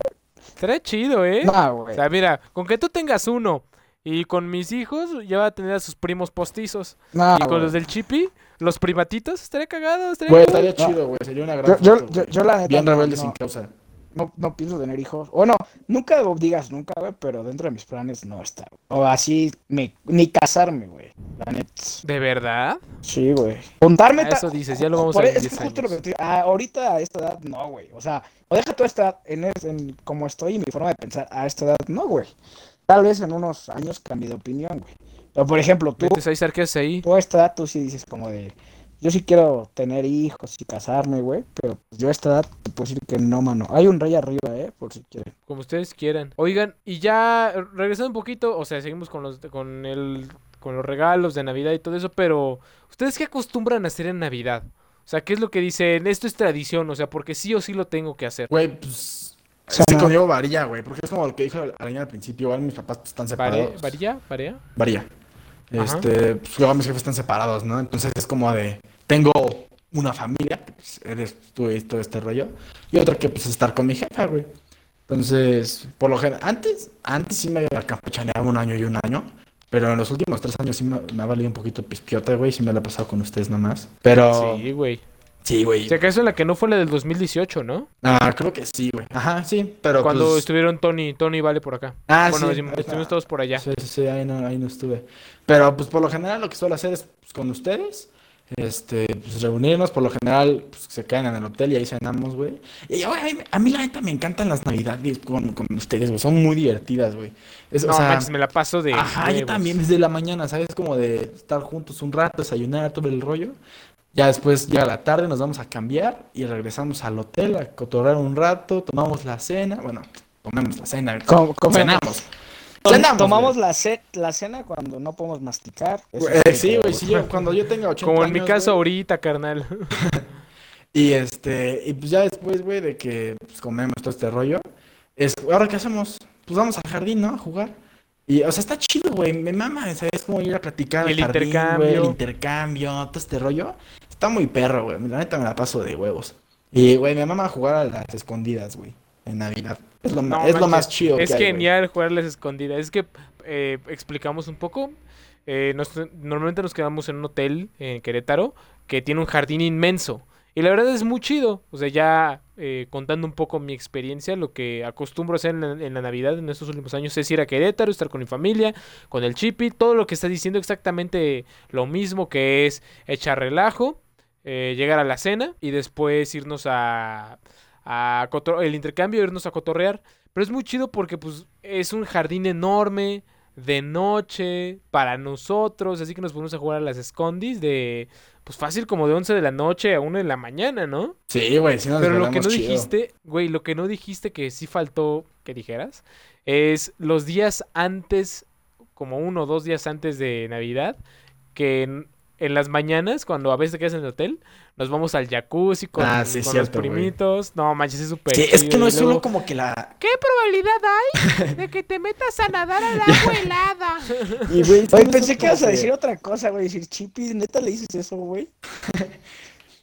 Estaría chido, ¿eh? No, O güey. sea, mira, con que tú tengas uno y con mis hijos ya va a tener a sus primos postizos. No, y con güey. los del chipi, los primatitos, estaría cagado, estaría Güey, cagado. estaría No. chido, güey. Sería una gran Yo, yo, foto, yo, güey. yo la neta Bien rebelde no. sin causa. No, no pienso tener hijos. O no, nunca digas nunca, güey, pero dentro de mis planes no está. O así, me, ni casarme, güey. La neta. ¿De verdad? Sí, güey. Juntarme. Ah, eso dices, ya lo vamos a ver Es que 10 justo lo que te- ah, ahorita a esta edad, no, güey. O sea, o deja toda esta edad en, es- en como estoy y mi forma de pensar a esta edad, no, güey. Tal vez en unos años cambie de opinión, güey. Pero por ejemplo, tú, Vete, César, ¿qué haces ahí? tú a esta edad, tú sí dices como de, yo sí quiero tener hijos y casarme, güey, pero pues yo a esta edad te puedo decir que no, mano. Hay un rey arriba, eh, por si quieren. Como ustedes quieran. Oigan, y ya regresando un poquito, o sea, seguimos con los con el con los regalos de Navidad y todo eso, pero ¿ustedes qué acostumbran a hacer en Navidad? O sea, ¿qué es lo que dicen? Esto es tradición, o sea, porque sí o sí lo tengo que hacer. Güey, pues. O sea, sí, no. conmigo varía, güey. Porque es como lo que dijo Araña al principio. Igual mis papás están ¿Vare- separados. ¿Varía? ¿Varía? Varía. Ajá. Este, pues luego mis jefes están separados, ¿no? Entonces es como de. Tengo una familia, pues, eres tú y todo este rollo. Y otra que, pues, estar con mi jefa, güey. Entonces, por lo general. Antes, antes sí me campechaneaba un año y un año. Pero en los últimos tres años sí me, me ha valido un poquito pispiota, güey. Sí me la he pasado con ustedes nomás. Pero. Sí, güey. Sí, güey. Si acaso la que no fue la del 2018, ¿no? Ah, creo que sí, güey. Ajá, sí. Pero Cuando pues... estuvieron Tony, Tony y Vale por acá. Ah, bueno, sí, estuvimos ahí estuvimos todos por allá. Sí, sí, sí, ahí no, ahí no estuve. Pero pues por lo general lo que suelo hacer es pues, con ustedes, este, pues reunirnos, por lo general pues, se quedan en el hotel y ahí cenamos, güey. Y güey, a mí- a mí la neta me encantan las navidades con, con ustedes, güey, son muy divertidas, güey. O No, sea, manches, me la paso de ajá, yo también desde la mañana, ¿sabes? Como de estar juntos un rato, desayunar, todo el rollo. Ya después llega la tarde, nos vamos a cambiar y regresamos al hotel a cotorrear un rato, tomamos la cena, bueno, tomamos la cena, Com- comemos. cenamos. Cenamos, tomamos la, ce- la cena cuando no podemos masticar. Eso Eh, sí, güey, sí, yo, cuando yo tenga 80 Como en mi caso ahorita, carnal. Y este, y pues ya después, güey, de que pues, comemos todo este rollo, es, ¿ahora qué hacemos? Pues vamos al jardín, ¿no? A jugar. Y, o sea, está chido, güey, me mama, ¿sabes? Como ir a platicar al el jardín, intercambio. el intercambio, todo este rollo. Está muy perro, güey, la neta me la paso de huevos. Y, güey, me mama jugar a las escondidas, güey, en Navidad. Es lo, No es lo más chido Es que hay, güey. genial jugarles escondidas. Es que eh, explicamos un poco. eh, nos- normalmente nos quedamos en un hotel en Querétaro que tiene un jardín inmenso. Y la verdad es muy chido. O sea, ya eh, contando un poco mi experiencia, lo que acostumbro hacer en la, en la Navidad en estos últimos años es ir a Querétaro, estar con mi familia, con el chipi, todo lo que está diciendo exactamente lo mismo que es echar relajo, eh, llegar a la cena y después irnos a, a el intercambio, irnos a cotorrear. Pero es muy chido porque pues es un jardín enorme, de noche, para nosotros, así que nos ponemos a jugar a las escondis de, pues fácil como de 11 de la noche a 1 de la mañana, ¿no? Sí, güey, sí nos Pero lo que no chido. dijiste, güey, lo que no dijiste que sí faltó que dijeras, es los días antes, como uno o dos días antes de Navidad, que en, las mañanas, cuando a veces te quedas en el hotel, nos vamos al jacuzzi con, Ah, sí, con cierto, los primitos. No, manches, es súper Sí, es que no es solo como que la... ¿Qué probabilidad hay de que te metas a nadar al agua helada? Y, güey, no pensé que ibas a decir otra cosa, güey. Decir, Chipi, neta le dices eso, güey.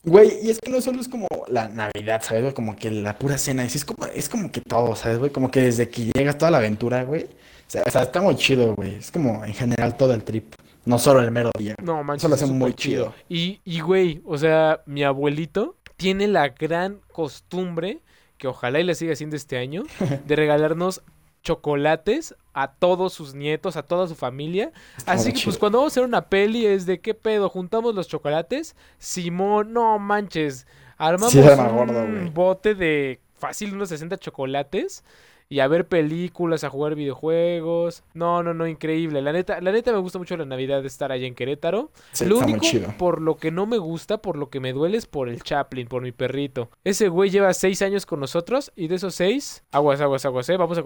Güey, y es que no solo es como la Navidad, ¿sabes? güey? Como que la pura cena, es como, es como que todo, ¿sabes, güey? Como que desde que llegas toda la aventura, güey. O sea, o sea, está muy chido, güey. Es como en general todo el trip, no solo el mero día. No, manches, Eso lo hace muy chido. Y, y, güey, o sea, mi abuelito tiene la gran costumbre, que ojalá y la siga haciendo este año, de regalarnos chocolates a todos sus nietos, a toda su familia. Está Así que chido. pues cuando vamos a hacer una peli es de qué pedo, juntamos los chocolates, Simón, no manches, armamos Sí, un gordo, bote de fácil unos 60 chocolates y a ver películas, a jugar videojuegos. No, no, no, increíble. La neta, la neta me gusta mucho la Navidad de estar allá en Querétaro. Sí, lo está muy único chido. por lo que no me gusta, por lo que me duele es por el Chaplin, por mi perrito. Ese güey lleva seis años con nosotros y de esos seis, aguas, aguas, aguas, eh, vamos a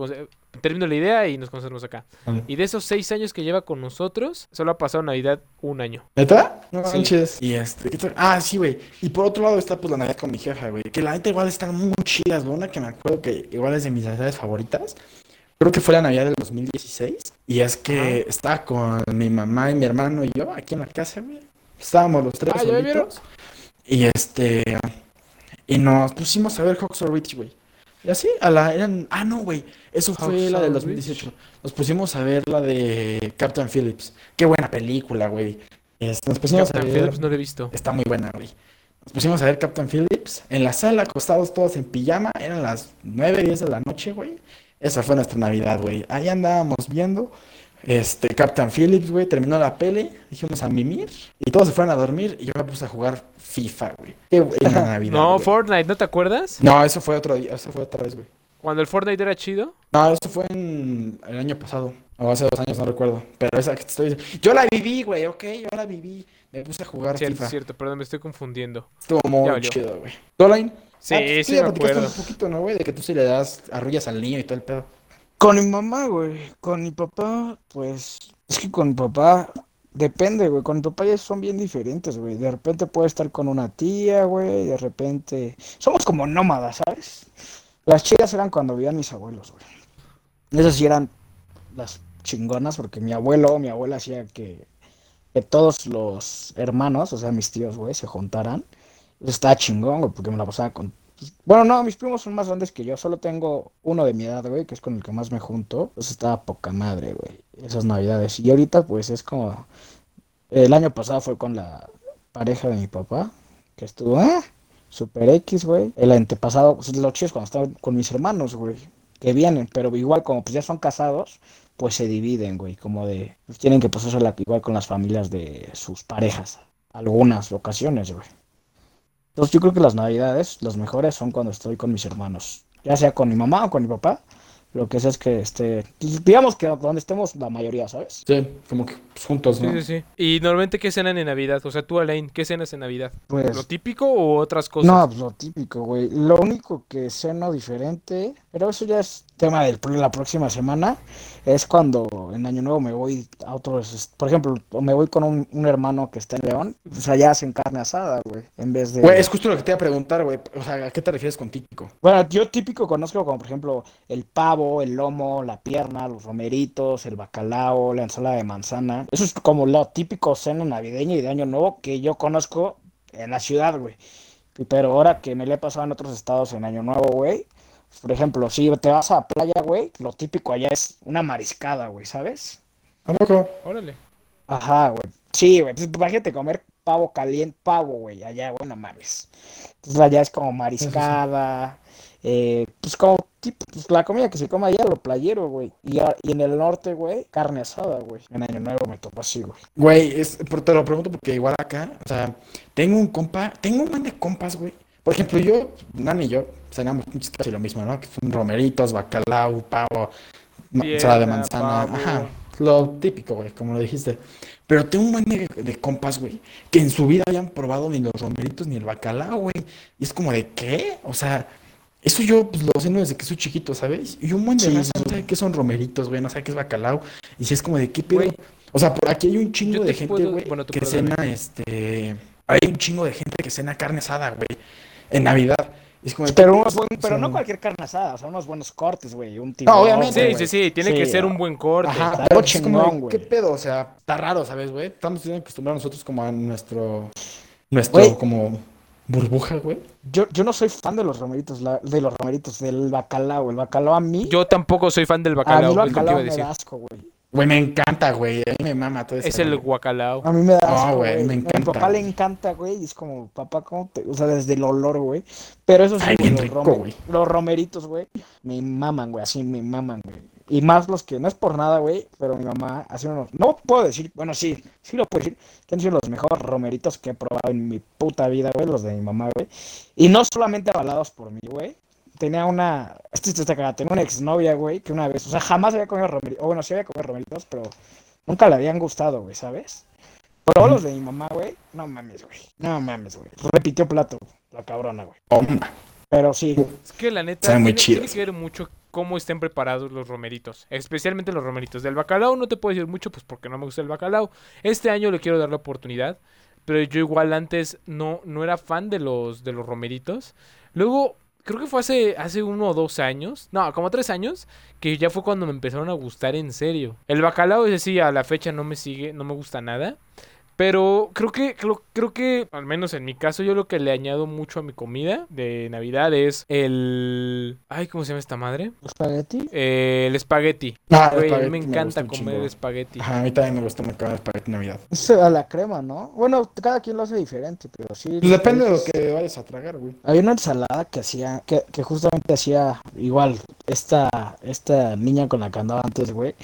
termino la idea y nos conocemos acá. Vale. Y de esos seis años que lleva con nosotros, solo ha pasado Navidad un año. ¿Neta? No Sí. manches. Y este. Ah, sí, güey. Y por otro lado está pues la Navidad con mi jefa, güey. Que la neta igual están muy chidas, güey. Una que me acuerdo que igual es de mis navidades favoritas. Creo que fue la Navidad del 2016. Y es que estaba con mi mamá y mi hermano y yo aquí en la casa, güey. Estábamos los tres Ah, solitos. Y este. Y nos pusimos a ver Hawks Rich, güey. Y así, a la. Eran, ah, no, güey. Eso fue la del Are 2018. Nos pusimos a ver la de Captain Phillips. Qué buena película, güey. Este, nos pusimos a Captain ver. Phillips no lo he visto. Está muy buena, güey. Nos pusimos a ver Captain Phillips en la sala, acostados todos en pijama. Eran las 9, 10 de la noche, güey. Esa fue nuestra Navidad, güey. Ahí andábamos viendo. Este, Captain Phillips, güey, terminó la pele, dijimos a mimir y todos se fueron a dormir y yo me puse a jugar FIFA, güey. Qué buena Navidad. No. Fortnite, ¿no te acuerdas? No, eso fue otro día, eso fue otra vez, güey. Cuando el Fortnite era chido. No, eso fue en el año pasado. O hace dos años, no recuerdo. Pero esa que te estoy diciendo. Yo la viví, güey, ok, yo la viví. Me puse a jugar Cierto, FIFA. cierto, perdón, me estoy confundiendo. Estuvo muy chido, güey. ¿Tú, Olain? Sí, Ah, pues tú sí ya me platicaste acuerdo. un poquito, ¿no, güey? De que tú sí le das arrullas al niño y todo el pedo. Con mi mamá, güey. Con mi papá, pues. Es que con mi papá. Depende, güey. Con mi papá ya son bien diferentes, güey. De repente puede estar con una tía, güey. De repente. Somos como nómadas, ¿sabes? Las chicas eran cuando vivían mis abuelos, güey. Esas sí eran las chingonas, porque mi abuelo o mi abuela hacía que, que todos los hermanos, o sea, mis tíos, güey, se juntaran. Eso estaba chingón, güey, porque me la pasaba con pues, Bueno, no, mis primos son más grandes que yo. Solo tengo uno de mi edad, güey, que es con el que más me junto. Pues estaba poca madre, güey. Esas navidades. Y ahorita, pues es como. El año pasado fue con la pareja de mi papá, que estuvo, ¿eh? Super X, güey. El antepasado, pues lo chido es cuando estaba con mis hermanos, güey. Que vienen, pero igual, como pues ya son casados, pues se dividen, güey. Como de. Pues tienen que pasarse igual con las familias de sus parejas. Algunas ocasiones, güey. Entonces yo creo que las navidades, las mejores son cuando estoy con mis hermanos. Ya sea con mi mamá o con mi papá. Lo que sé es que, este, digamos que donde estemos la mayoría, ¿sabes? Sí, como que pues, juntos, Sí, ¿no? sí, sí. Y normalmente, ¿qué cenan en Navidad? O sea, tú, Alain, ¿qué cenas en Navidad? Pues, ¿Lo típico o otras cosas? no, pues lo típico, güey. Lo único que ceno diferente, pero eso ya es tema de la próxima semana, es cuando en Año Nuevo me voy a otros, por ejemplo, me voy con un, un hermano que está en León, pues allá hacen carne asada, güey, en vez de... Güey, es justo lo que te iba a preguntar, güey. O sea, ¿a qué te refieres con típico? Bueno, yo típico conozco como por ejemplo el pavo, el lomo, la pierna, los romeritos, el bacalao, la ensalada de manzana. Eso es como lo típico cena navideña y de año nuevo que yo conozco en la ciudad, güey. Pero ahora que me le he pasado en otros estados en año nuevo, güey. Por ejemplo, si te vas a playa, güey, lo típico allá es una mariscada, güey, ¿sabes? ¿A poco? Órale. Ajá, güey. Sí, güey. Pues, imagínate comer pavo caliente, pavo, güey, allá, güey, no mames. Entonces allá es como mariscada, eh, pues como tipo, pues la comida que se come allá, lo playero, güey. Y, y en el norte, güey, carne asada, güey. En Año Nuevo me tocó así, güey. Güey, es, por- te lo pregunto porque igual acá, o sea, tengo un compa, tengo un man de compas, güey. Por ejemplo, yo, Nani y yo, cenamos pinches casi lo mismo, ¿no? Que son romeritos, bacalao, pavo, ma- ensalada de manzana, pavo. ajá, lo típico, güey, como lo dijiste. Pero tengo un man de, de compas, güey, que en su vida habían probado ni los romeritos ni el bacalao, güey. Y es como de, ¿qué? O sea, eso yo pues, lo ceno desde que soy chiquito, ¿sabes? Y un buen de Sí, raza no sabe qué son romeritos, güey, no sabe qué es bacalao. Y si es como de, ¿qué pedo? Güey. O sea, por aquí hay un chingo de te gente, puedo- güey, bueno, que cena, este... Hay un chingo de gente que cena carne asada, güey, en Navidad. Es como Pero, ¿qué unos O pero sea, no cualquier carne asada, o sea, unos buenos cortes, güey. Un tiburón, obviamente, Sí, sí, sí. Tiene que ser un buen corte. Ajá, pero es como. ¿qué pedo? O sea, está raro, ¿sabes, güey? Estamos acostumbrados nosotros como a nuestro... Nuestro, como... Burbuja, güey. Yo, yo no soy fan de los romeritos, la- de los romeritos, del bacalao. El bacalao a mí, Yo tampoco soy fan del a mí bacalao, el es lo que iba bacalao me decir. da asco, güey. Güey, me encanta, güey. A mí me mama todo eso. Es el guacalao. A mí me da No, asco, güey, güey. me A mi encanta, papá le encanta, güey, y es como, papá, ¿cómo te...? O sea, desde el olor, güey. Pero eso sí, Ay, güey, bien los, rico, rome- güey. los romeritos, güey, me maman, güey, así me maman, güey. Y más los que, no es por nada, güey, pero mi mamá hace unos... No puedo decir, bueno, sí, sí lo puedo decir, que han sido los mejores romeritos que he probado en mi puta vida, güey, los de mi mamá, güey. Y no solamente avalados por mí, güey. Tenía una... Esto está tenía una exnovia, güey, que una vez... O sea, jamás había comido romeritos. O bueno, sí había comido romeritos, pero nunca le habían gustado, güey, ¿sabes? Pero los de mi mamá, güey, no mames, güey. No mames, güey. Repitió plato, la cabrona, güey. Pero sí, Es que la neta muy tiene, tiene que ver mucho cómo estén preparados los romeritos, especialmente los romeritos. Del bacalao no te puedo decir mucho, pues porque no me gusta el bacalao. Este año le quiero dar la oportunidad, pero yo igual antes no, no era fan de los, de los romeritos. Luego, creo que fue hace, hace uno o dos años, no, como tres años, que ya fue cuando me empezaron a gustar en serio. El bacalao, ese sí, a la fecha no me sigue, no me gusta nada. Pero creo que, creo, creo que, al menos en mi caso, yo lo que le añado mucho a mi comida de Navidad es el... Ay, ¿cómo se llama esta madre? espagueti. Eh, el espagueti. Ah, Güey, a mí espagueti me me encanta un comer chingo. espagueti. Ajá, a mí también me gusta mucho el espagueti de Navidad. Es a la crema, ¿no? Bueno, cada quien lo hace diferente, pero sí. Pues depende de lo que vayas a tragar, güey. Había una ensalada que hacía, que, que justamente hacía igual esta, esta niña con la que andaba antes, güey,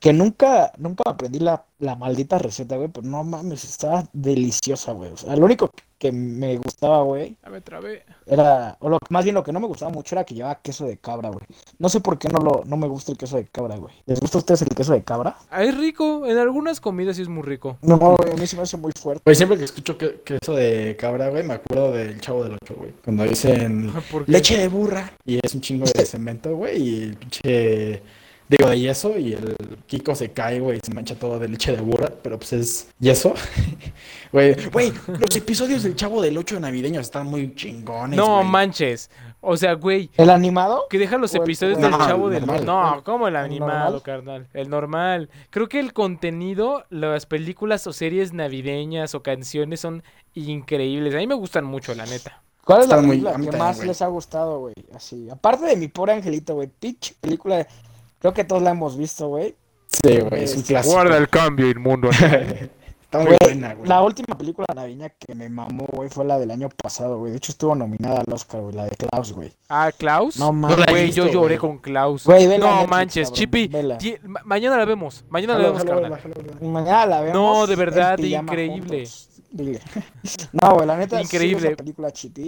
que nunca, nunca aprendí la, la maldita receta, güey, pero no mames, estaba deliciosa, güey. O sea, lo único que me gustaba, güey, A ver, trabé. era, o lo, más bien lo que no me gustaba mucho era que llevaba queso de cabra, güey. No sé por qué no lo, no me gusta el queso de cabra, güey. ¿Les gusta a ustedes el queso de cabra? Ah, es rico. En algunas comidas sí es muy rico. No, güey, a mí se me hace muy fuerte. Güey, siempre que escucho que, que eso de cabra, güey, me acuerdo del chavo del ocho, güey. Cuando dicen Porque leche de burra y es un chingo de cemento, güey, y el pinche, digo, de yeso y el Kiko se cae, güey, se mancha todo de leche de burra, pero pues es yeso. Güey, güey, los episodios del chavo del ocho navideños están muy chingones, No manches. O sea, güey, ¿El animado? que deja los el- episodios del el- chavo el del... normal. No, como el ¿El animado, normal? carnal. El normal. Creo que el contenido, las películas o series navideñas o canciones son increíbles. A mí me gustan mucho, la neta. ¿Cuál es la Están película que también, más les ha gustado, güey? Así, aparte de mi pobre angelito, güey. Pitch, película, creo que todos la hemos visto, güey. Sí, güey, es un clásico. Guarda el cambio, inmundo. Está muy buena, güey. La última película navideña que me mamó, güey, fue la del año pasado, güey. De hecho, estuvo nominada al Oscar, güey, la de Klaus, güey. Ah, Klaus. No mames. Güey, yo lloré con Klaus. Güey, vela no Netflix, manches, cabrón, Chippy. ma- mañana la vemos. Mañana la vemos, carnal. Mañana la vemos. No, de verdad, increíble. Dile. No, güey, la neta, Increíble. increíble. esa película Chippy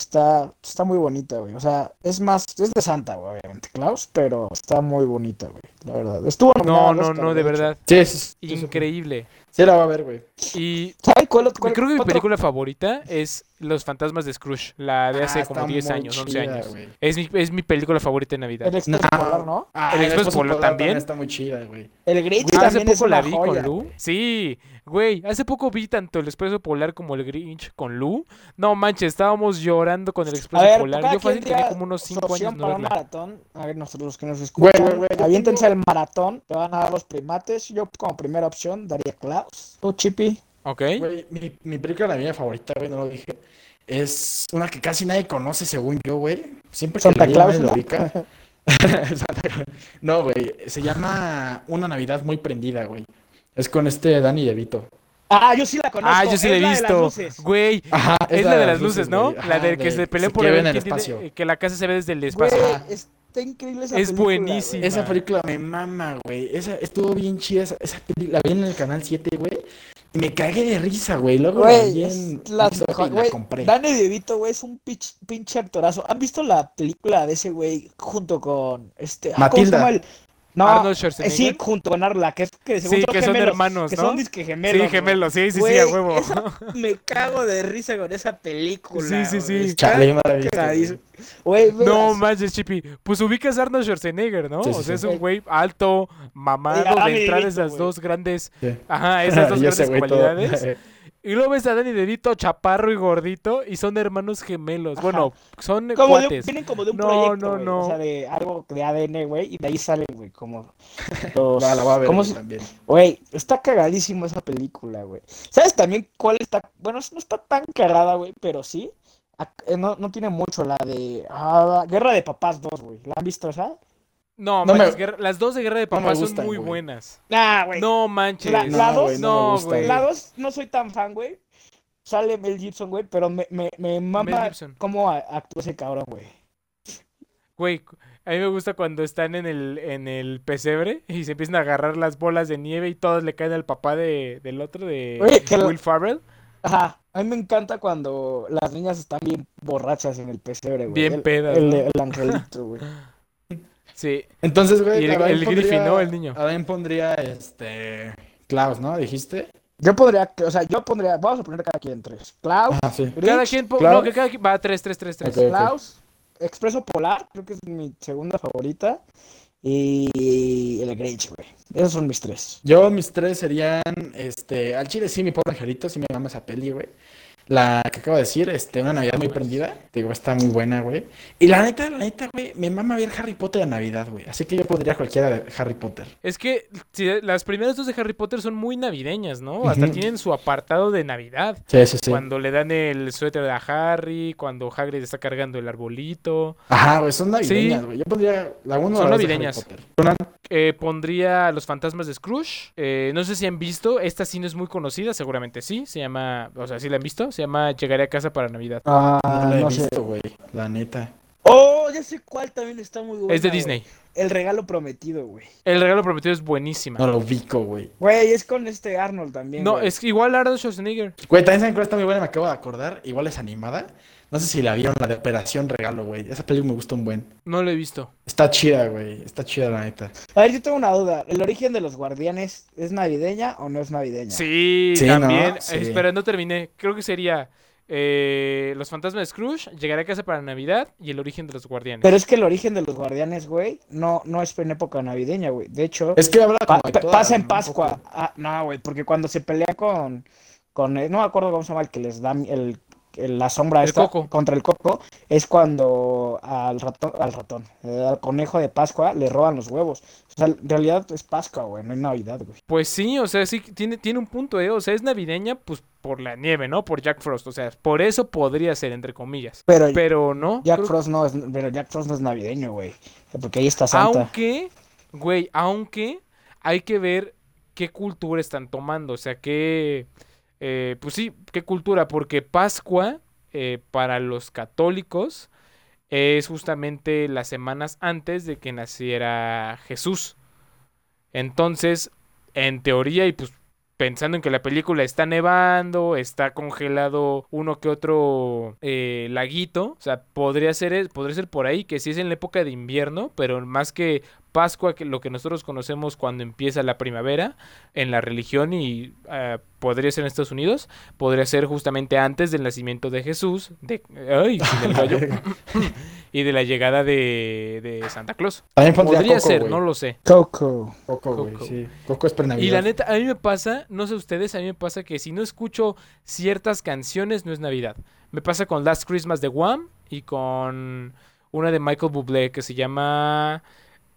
está, está muy bonita, güey. O sea, es más, es de Santa, güey, obviamente, Klaus, pero está muy bonita, güey, la verdad. Estuvo No, no, Oscar, no, de verdad. Sí, sí, Increíble. Sí, la va a ver, güey. Y ¿Sabes cuál, cuál- creo que mi película favorita es Los fantasmas de Scrooge, la de hace Ah, como está 10 muy años, 11 chida, años. güey. Es mi, es mi película favorita de Navidad. El Expreso No. Polar, ¿no? Ah, El Expreso Polar también. Está muy chida, güey. El Grinch Güey, hace también es poco la una vi joya. con Lu. Sí, güey, hace poco vi tanto el Expreso Polar como el Grinch con Lu. No manches, estábamos llorando con el A Expreso ver, Polar. Yo fácil tenía como unos su 5 años no para un verla. maratón. A ver, nosotros los que nos escuchan, Güey, güey, güey, aviéntense tengo- el maratón, te van a dar los primates. Yo como primera opción daría Klaus. ¿Tú, Chippy? Ok. Güey, mi, mi película navideña favorita, güey, no lo dije. Es una que casi nadie conoce, según yo, güey. Siempre Santa la Claus, lo ¿no? ubica. Santa Claus. No, güey. Se llama Una Navidad muy prendida, güey. Es con este Danny DeVito. Ah, yo sí la conozco. Ah, yo sí la he la de las visto. luces. Güey, Ajá, es la de las luces, ¿no? La de que se pelean por el tiene- espacio. que la casa se ve desde el Güey, espacio. está increíble esa Es película, güey. buenísima. Esa película me mama, güey. Esa estuvo bien chida. Esa, esa peli- la vi en el canal 7, güey. Me cagué de risa, güey. Luego Güey, en la compré. Danny DeVito, güey, es un pinche, pinche actorazo. ¿Han visto la película de ese güey junto con este... ah, ¿cómo se Matilda. llama el- No, Arnold eh, Schwarzenegger. sí, junto con Arla, que, es- que según Sí, que son gemelos, hermanos, que ¿no? son disque gemelos. Sí, gemelos, sí, sí, sí, a huevo. esa- Me cago de risa con esa película. Sí, sí, sí. güey. Chale, yo no güey. manches, Chippy. Pues ubicas a Arnold Schwarzenegger, ¿no? Sí, o sea, sí. es un güey alto, mamado, de entrar esas dos grandes. Sí. Ajá, esas dos grandes cualidades. Y luego ves a Danny DeVito, chaparro y gordito, y son hermanos gemelos. Ajá. Bueno, son Como de, vienen como de un No, proyecto, no, no. O sea, de algo de ADN, güey, y de ahí salen, güey, como los... Va, la voy a ver ¿cómo se- también. Güey, está cagadísimo esa película, güey. ¿Sabes también cuál está? Bueno, no está tan cagada, güey, pero sí. Eh, No, no tiene mucho la de ah, Guerra de Papás 2, güey. ¿La han visto esa? No, No me- manches, Guerra- las dos de Guerra de no me Papá son gustan, muy buenas. Ah, güey. No manches. La- la No, dos, güey, no, no, güey. La 2 no soy tan fan, güey. Sale Mel Gibson, güey, pero me, me, me mama Gibson. cómo actúa ese cabrón, güey. Güey, a mí me gusta cuando están en el, en el pesebre y se empiezan a agarrar las bolas de nieve y todas le caen al papá de, del otro, de que la- Will Farrell. Ajá. A mí me encanta cuando las niñas están bien borrachas en el pesebre, güey. Bien pedas, El, ¿no? el angelito, güey. Sí. Entonces, güey, Y el- el Griffin, ¿no? El niño. Adán pondría, este... Klaus, ¿no? ¿Dijiste? Yo podría, o sea, yo pondría, vamos a poner cada quien tres. Klaus, Ah, sí. Grinch, Cada quien, Klaus. no, que cada quien va 3, 3, 3, 3. Ok. Klaus, Expreso Polar, creo que es mi segunda favorita. Y el Grinch, güey. Esos son mis tres. Yo, mis tres serían, este, al chile sí, mi pobre angelito, sí me mama esa peli, güey. La que acabo de decir, este, una Navidad muy prendida, digo, está muy buena, güey. Y la neta, la neta, güey, me mama ver Harry Potter a Navidad, güey. Así que yo pondría cualquiera de Harry Potter. Es que las primeras dos de Harry Potter son muy navideñas, ¿no? Hasta tienen su apartado de Navidad. Sí, sí, sí. Cuando le dan el suéter a Harry, cuando Hagrid está cargando el arbolito. Ajá, güey, son navideñas, Sí. güey. Yo pondría la uno o Son la dos de Harry navideñas. Potter. Una- Eh, pondría Los Fantasmas de Scrooge. Eh, no sé si han visto. Esta sí no es muy conocida, seguramente sí. Se llama. O sea, sí la han visto. Se llama Llegaré a casa para Navidad. Ah, No la he no visto, güey, la neta. Oh, ya sé cuál también está muy buena. Es de. Disney. El regalo prometido, güey. El regalo prometido es buenísima. No lo ubico, güey. Güey, es con este Arnold también. No, es igual Arnold Schwarzenegger. Güey, también cuál está muy buena, me acabo de acordar. Igual es animada. No sé si la vieron, la de Operación Regalo, güey. Esa película me gusta un buen. No lo he visto. Está chida, güey. Está chida, la neta. A ver, yo tengo una duda. ¿El origen de los guardianes es navideña o no es navideña? Sí, Sí, también. ¿no? Sí. Espera, no terminé. Creo que sería eh, Los fantasmas de Scrooge, Llegaré a casa para Navidad y El origen de los guardianes. Pero es que el origen de los guardianes, güey, no, no es en época navideña, güey. De hecho, Es que habla pa- pasa en Pascua. Ah, no, güey, porque cuando se pelea con, con eh, no me acuerdo cómo se llama el que les da el- la sombra El esta coco. contra el coco, es cuando al ratón, al ratón, eh, al conejo de Pascua le roban los huevos. O sea, en realidad es Pascua, güey, no es Navidad, güey. Pues sí, o sea, sí, tiene, tiene un punto, ¿eh? O sea, es navideña, pues por la nieve, ¿no? Por Jack Frost. O sea, por eso podría ser, entre comillas. Pero Pero no. Jack creo- Frost no es, pero Jack Frost no es navideño, güey. Porque ahí está Santa. Aunque, güey, aunque hay que ver qué cultura están tomando. O sea, qué. Eh, pues sí, qué cultura. Porque Pascua, eh, para los católicos, es justamente las semanas antes de que naciera Jesús. Entonces, en teoría, y pues pensando en que la película está nevando, está congelado uno que otro eh, laguito, o sea, podría ser, podría ser por ahí, que sí es en la época de invierno, pero más que Pascua, que lo que nosotros conocemos cuando empieza la primavera en la religión y eh, podría ser en Estados Unidos, podría ser justamente antes del nacimiento de Jesús, de, ay, sin el gallo, y de la llegada de, de Santa Claus. También Podría Coco, ser, no lo sé. Coco. Coco, güey, Coco. sí. Coco es pre Y la neta, a mí me pasa, no sé ustedes, a mí me pasa que si no escucho ciertas canciones no es Navidad. Me pasa con Last Christmas de Wham y con una de Michael Bublé que se llama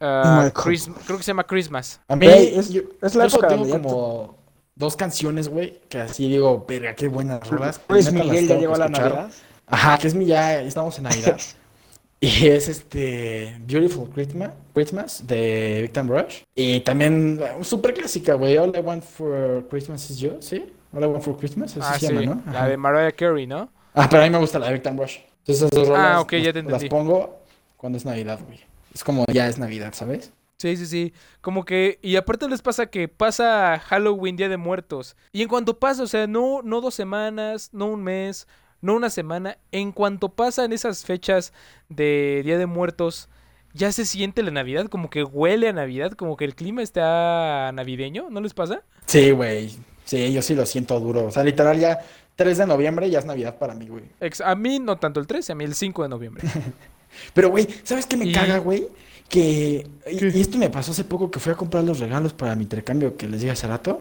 ah, creo que se llama Christmas. A mí, es- yo, es la yo solo época tengo como dos canciones, güey, que así digo, verga, qué buenas rolas. Las Miguel ya llegó que a la escuchar. Navidad. Ajá, que es mi ya, estamos en Navidad. y es este Beautiful Christmas, Christmas de Victim Rush. Y también uh, súper clásica, güey. All I Want for Christmas is You, ¿sí? All I Want for Christmas, así Ah, se sí, llama, ¿no? la de Mariah Carey, ¿no? Ah, pero a mí me gusta la de Victim Rush. Entonces esas dos rolas Ah, ok, ya las- te las pongo cuando es Navidad, güey. Es como ya es Navidad, ¿sabes? Sí, sí, sí. Como que, y aparte les pasa que pasa Halloween, Día de Muertos. Y en cuanto pasa, o sea, no, no dos semanas, no un mes, no una semana. En cuanto pasan esas fechas de Día de Muertos, ya se siente la Navidad, como que huele a Navidad, como que el clima está navideño, ¿no les pasa? Sí, güey. Sí, yo sí lo siento duro. O sea, literal ya 3 de noviembre ya es Navidad para mí, güey. A mí no tanto el 13, a mí el 5 de noviembre. Pero, güey, ¿sabes qué me Y- caga, güey? Que, y, esto me pasó hace poco que fui a comprar los regalos para mi intercambio que les dije hace rato.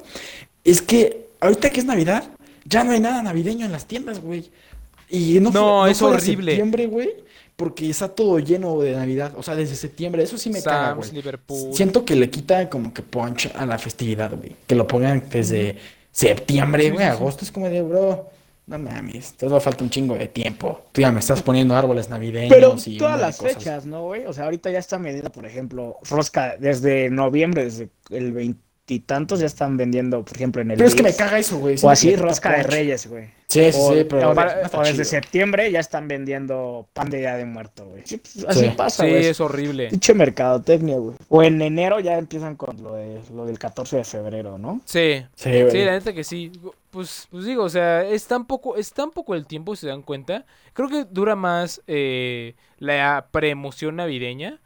Es que ahorita que es Navidad, ya no hay nada navideño en las tiendas, güey. Y no, fue- No, es fue horrible. septiembre, güey, porque está todo lleno de Navidad. O sea, desde septiembre, eso sí me caga, Sam's, güey. Liverpool. Siento que le quita como que punch a la festividad, güey. Que lo pongan desde septiembre, güey, agosto. Es como de, bro, no mames, todavía falta un chingo de tiempo. Tú ya me estás poniendo árboles navideños Pero y todas las cosas. fechas, ¿no, güey? O sea, ahorita ya están vendiendo, por ejemplo, rosca desde noviembre, desde el veintitantos ya están vendiendo, por ejemplo, en el Pero es que me caga eso, güey. O así, rosca de. Reyes, güey. Sí, sí, O, sí, pero o de- no está o desde septiembre ya están vendiendo pan de Día de Muerto, güey. Sí, pues, así Sí. pasa, Sí, güey. es horrible. Pinche mercadotecnia, güey. O en enero ya empiezan con lo, de, lo del 14 de febrero, ¿no? Sí, Sí, güey. Sí, la neta que sí. Pues, pues digo, o sea, es tan poco, es tan poco el tiempo, si se dan cuenta. Creo que dura más eh, la preemoción navideña.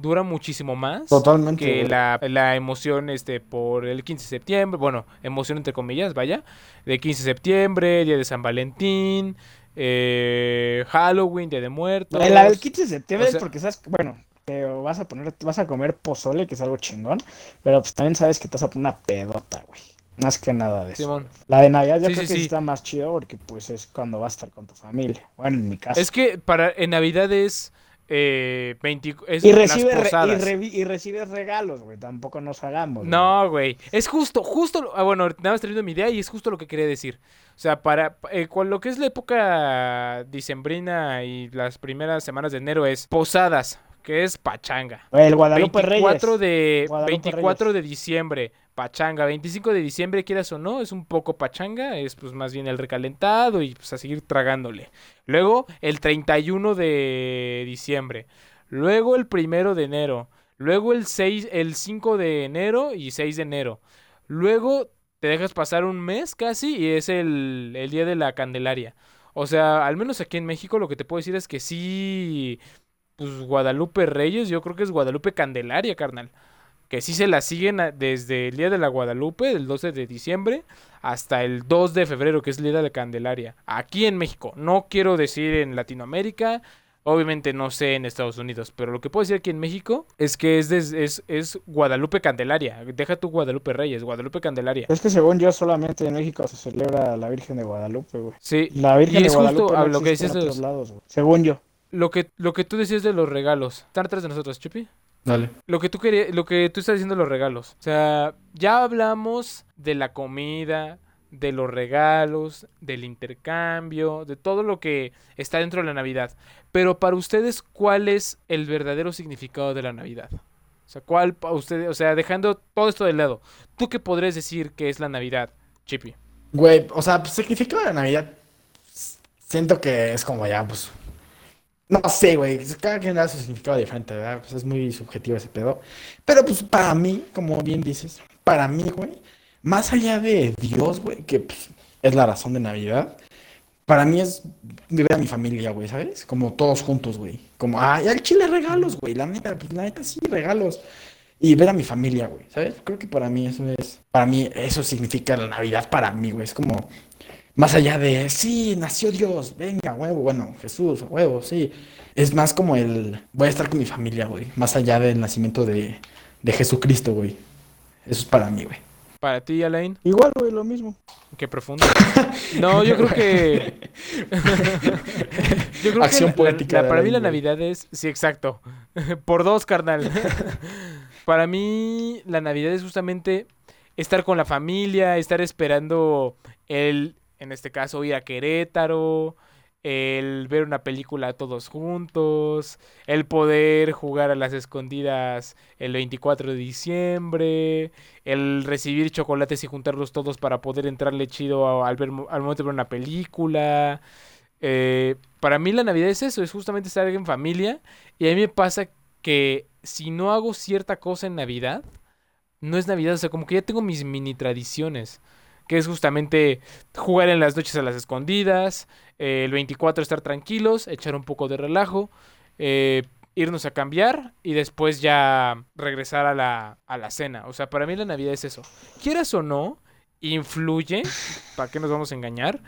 Dura muchísimo más Totalmente, que la, la emoción este por el 15 de septiembre. Bueno, emoción entre comillas, vaya. De 15 de septiembre, día de San Valentín, eh, Halloween, día de muertos. La del 15 de septiembre o sea- es porque sabes, que, bueno, te vas a poner, vas a comer pozole, que es algo chingón, pero pues también sabes que te vas a poner una pedota, güey. Más que nada de eso. Simón. La de Navidad yo Sí, creo sí, que sí. está más chido porque pues es cuando vas a estar con tu familia. Bueno, en mi caso. Es que para en Navidad es, eh, 20 es y, las recibe re- y, recibes regalos, güey. Tampoco nos hagamos. güey. No, güey. Es justo, justo. lo- ah, bueno, nada más teniendo mi idea y es justo lo que quería decir. O sea, para eh, con lo que es la época dicembrina y las primeras semanas de enero es posadas. que es pachanga. El Guadalupe 24 Reyes. de Guadalupe 24 de diciembre, pachanga. 25 de diciembre, quieras o no, es un poco pachanga, es pues más bien el recalentado y pues a seguir tragándole. Luego el 31 de diciembre. Luego el primero de enero. Luego el 6, el 5 de enero y 6 de enero. Luego te dejas pasar un mes casi y es el, el día de la Candelaria. O sea, al menos aquí en México lo que te puedo decir es que sí, pues Guadalupe Reyes, yo creo que es Guadalupe Candelaria, carnal. Que sí se la siguen desde el día de la Guadalupe, el 12 de diciembre, hasta el 2 de febrero, que es el día de la Candelaria. Aquí en México. No quiero decir en Latinoamérica, obviamente no sé en Estados Unidos, pero lo que puedo decir aquí en México es que es, des- es, es Guadalupe Candelaria. Deja tu Guadalupe Reyes, Guadalupe Candelaria. Es que según yo, solamente en México se celebra la Virgen de Guadalupe, güey. Sí, La Virgen y de es Guadalupe justo no a lo que dices en de otros los- lados, güey. Según yo. lo que, lo que tú decías de los regalos. Están atrás de nosotros, Chupi. Dale. Lo que tú querías, lo que tú estás diciendo de los regalos. O sea, ya hablamos de la comida, de los regalos, del intercambio, de todo lo que está dentro de la Navidad. Pero para ustedes, ¿cuál es el verdadero significado de la Navidad? O sea, ¿cuál para ustedes, o sea, dejando todo esto de lado, ¿tú qué podrías decir que es la Navidad, Chippy? Güey, o sea, pues, significado de Navidad. Siento que es como ya, pues. No sé, güey. Cada quien da su significado diferente, ¿verdad? Pues es muy subjetivo ese pedo. Pero pues para mí, como bien dices, para mí, güey, más allá de Dios, güey, que pues, es la razón de Navidad, para mí es vivir a mi familia, güey, ¿sabes? Como todos juntos, güey. Como, ay, al chile regalos, güey. La neta, pues la neta sí, regalos. Y ver a mi familia, güey, ¿sabes? Creo que para mí eso es, para mí eso significa la Navidad para mí, güey. Es como, más allá de, sí, nació Dios, venga, huevo, bueno, Jesús, huevo, sí. Es más como el, voy a estar con mi familia, güey. Más allá del nacimiento de, de Jesucristo, güey. Eso es para mí, güey. Para ti, Alain, Igual, güey, lo mismo. qué profundo. No, yo creo que Yo creo Acción que la- poética la- para mí la güey. Navidad es, sí, exacto. Por dos, carnal. para mí la Navidad es justamente estar con la familia, estar esperando el, en este caso, ir a Querétaro, el ver una película todos juntos, el poder jugar a las escondidas el 24 de diciembre, el recibir chocolates y juntarlos todos para poder entrarle chido al, ver, al momento de ver una película. Eh, para mí la Navidad es eso, es justamente estar en familia. Y a mí me pasa que si no hago cierta cosa en Navidad, no es Navidad, o sea, como que ya tengo mis mini tradiciones. Que es justamente jugar en las noches a las escondidas, eh, el 24 estar tranquilos, echar un poco de relajo, eh, irnos a cambiar y después ya regresar a la, a la cena. O sea, para mí la Navidad es eso. Quieras o no, influye, ¿para qué nos vamos a engañar?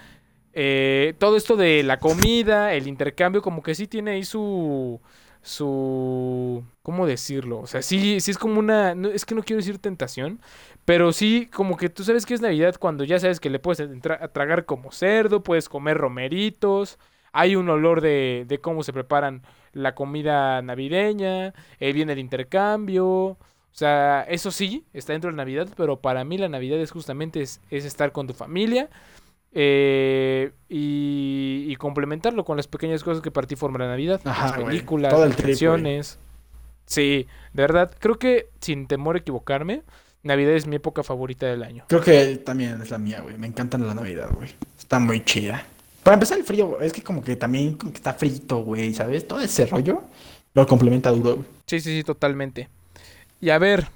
Eh, todo esto de la comida, el intercambio, como que sí tiene ahí su su ¿cómo decirlo? O sea, sí, sí es como una, es que no quiero decir tentación, pero sí como que tú sabes que es Navidad cuando ya sabes que le puedes entra- a tragar como cerdo, puedes comer romeritos, hay un olor de, de cómo se preparan la comida navideña, eh, viene el intercambio, o sea, eso sí, está dentro de la Navidad, pero para mí la Navidad es justamente es, es estar con tu familia eh, y, y complementarlo con las pequeñas cosas que para ti forman la Navidad, Ajá, las películas, las canciones. Sí, de verdad, creo que sin temor a equivocarme, Navidad es mi época favorita del año. Creo que también es la mía, güey. Me encanta la Navidad, güey. Está muy chida. Para empezar el frío, güey, es que como que también como que está frito, güey, ¿sabes? Todo ese rollo lo complementa duro, güey. Sí, sí, sí, totalmente. Y a ver,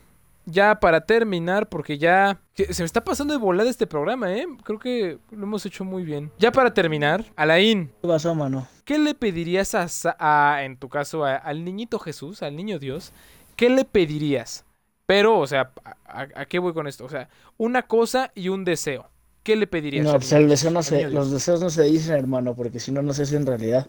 ya para terminar, porque ya se me está pasando de volada este programa, ¿eh? Creo que lo hemos hecho muy bien. Ya para terminar, Alain, ¿Qué pasó, mano? ¿qué le pedirías a, en tu caso, a- al niñito Jesús, al niño Dios? ¿Qué le pedirías? Pero, o sea, ¿a, a- a qué voy con esto? O sea, una cosa y un deseo. ¿Qué le pedirías? No, al pues niño el deseo no se, los deseos no se dicen, hermano, porque si no, no sé si en realidad.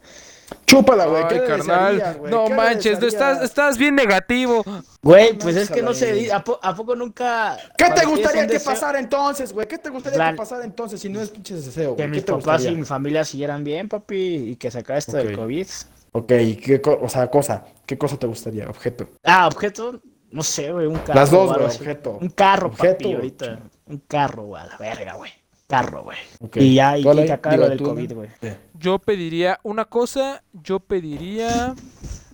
Chúpala, güey. ¿Qué Ay, carnal. güey? no ¿Qué le manches, tú estás, estás bien negativo. Güey, No, pues es que no se. ¿A, po- a poco nunca. ¿Qué te gustaría que pasara entonces, güey? ¿Qué te gustaría Plan- que pasara entonces si no es pinche deseo, Que mis papás y mi familia siguieran bien, papi, y que se acabe esto del. COVID. Ok, ¿qué co- o sea, cosa? ¿Qué cosa te gustaría? Objeto. Ah, objeto, no sé, güey, un carro. Las dos, güey, objeto. Un carro, Objeto, papi, ahorita. Un carro, güey, a la verga, güey. Carro, güey. Y ya, y acabe Digo, lo del tú, COVID, güey. Yo pediría una cosa, yo pediría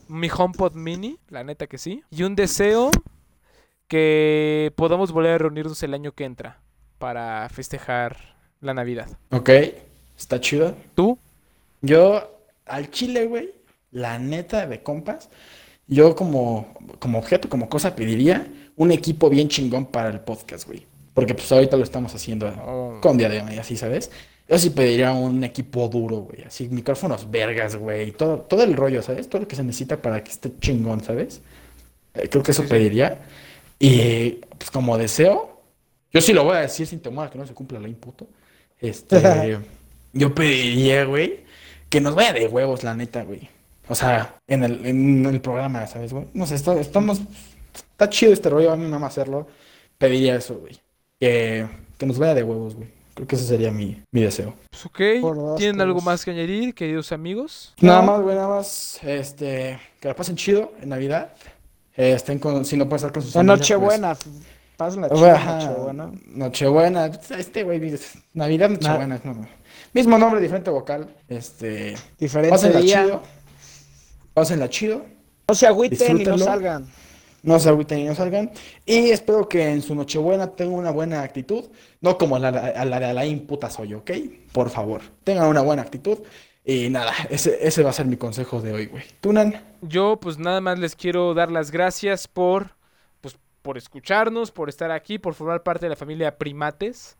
mi HomePod mini, la neta que sí. Y un deseo que podamos volver a reunirnos el año que entra para festejar la Navidad. Ok, está chido. ¿Tú? Yo, al chile, güey, la neta de compas, yo como, como objeto, como cosa, pediría un equipo bien chingón para el podcast, güey. Porque pues ahorita lo estamos haciendo Oh. con diadema y así, ¿sabes? Yo sí pediría un equipo duro, güey. Así, micrófonos vergas, güey. Todo, todo el rollo, ¿sabes? Todo lo que se necesita para que esté chingón, ¿sabes? Eh, creo que eso Sí, sí. pediría. Y pues como deseo, yo sí lo voy a decir sin temor a que no se cumpla la imputo. Este, yo pediría, güey, que nos vaya de huevos, la neta, güey. O sea, en el, en el programa, ¿sabes, güey? No sé, está- estamos, está chido este rollo, a mí me mama hacerlo. Pediría eso, güey. Que, que nos vaya de huevos, güey. Creo que ese sería mi, mi deseo. Pues ok. ¿Tienen algo pues. más que añadir, queridos amigos? Nada más, güey, nada más, este, que la pasen chido en Navidad. Eh, estén con, si no pueden estar con sus pues, Nochebuena. Pásenla Pues, chida, ajá, Nochebuena. Nochebuena. Este güey dice, Navidad, Nochebuena. no. Mismo nombre, diferente vocal. Este, Diferente pásenla día. chido. Pásenla chido. No se agüiten y no salgan. No se agüiten y no salgan. Y espero que en su Nochebuena tengan una buena actitud. No como la, a la de Alain puta soy, ¿ok? Por favor. Tengan una buena actitud. Y nada, ese, ese va a ser mi consejo de hoy, güey. ¿Tunan? Yo pues nada más les quiero dar las gracias por pues por escucharnos, por estar aquí, por formar parte de la familia Primates.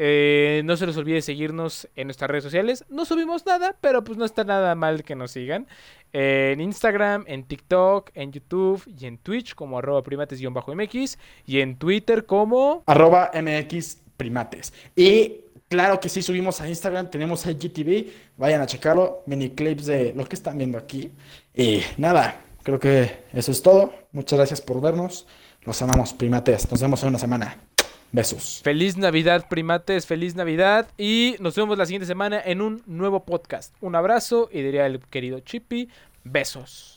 Eh, no se les olvide seguirnos en nuestras redes sociales. No subimos nada, pero pues no está nada mal que nos sigan. Eh, en Instagram, en TikTok, en YouTube y en Twitch como arroba primates-mx y en Twitter como... arroba MX Primates. Y claro que sí subimos a Instagram, tenemos el GTV, vayan a checarlo, mini clips de lo que están viendo aquí. Y nada, creo que eso es todo. Muchas gracias por vernos. Los amamos, Primates. Nos vemos en una semana. Besos. Feliz Navidad, primates, feliz Navidad. Y nos vemos la siguiente semana en un nuevo podcast. Un abrazo y diría el querido Chippy, besos.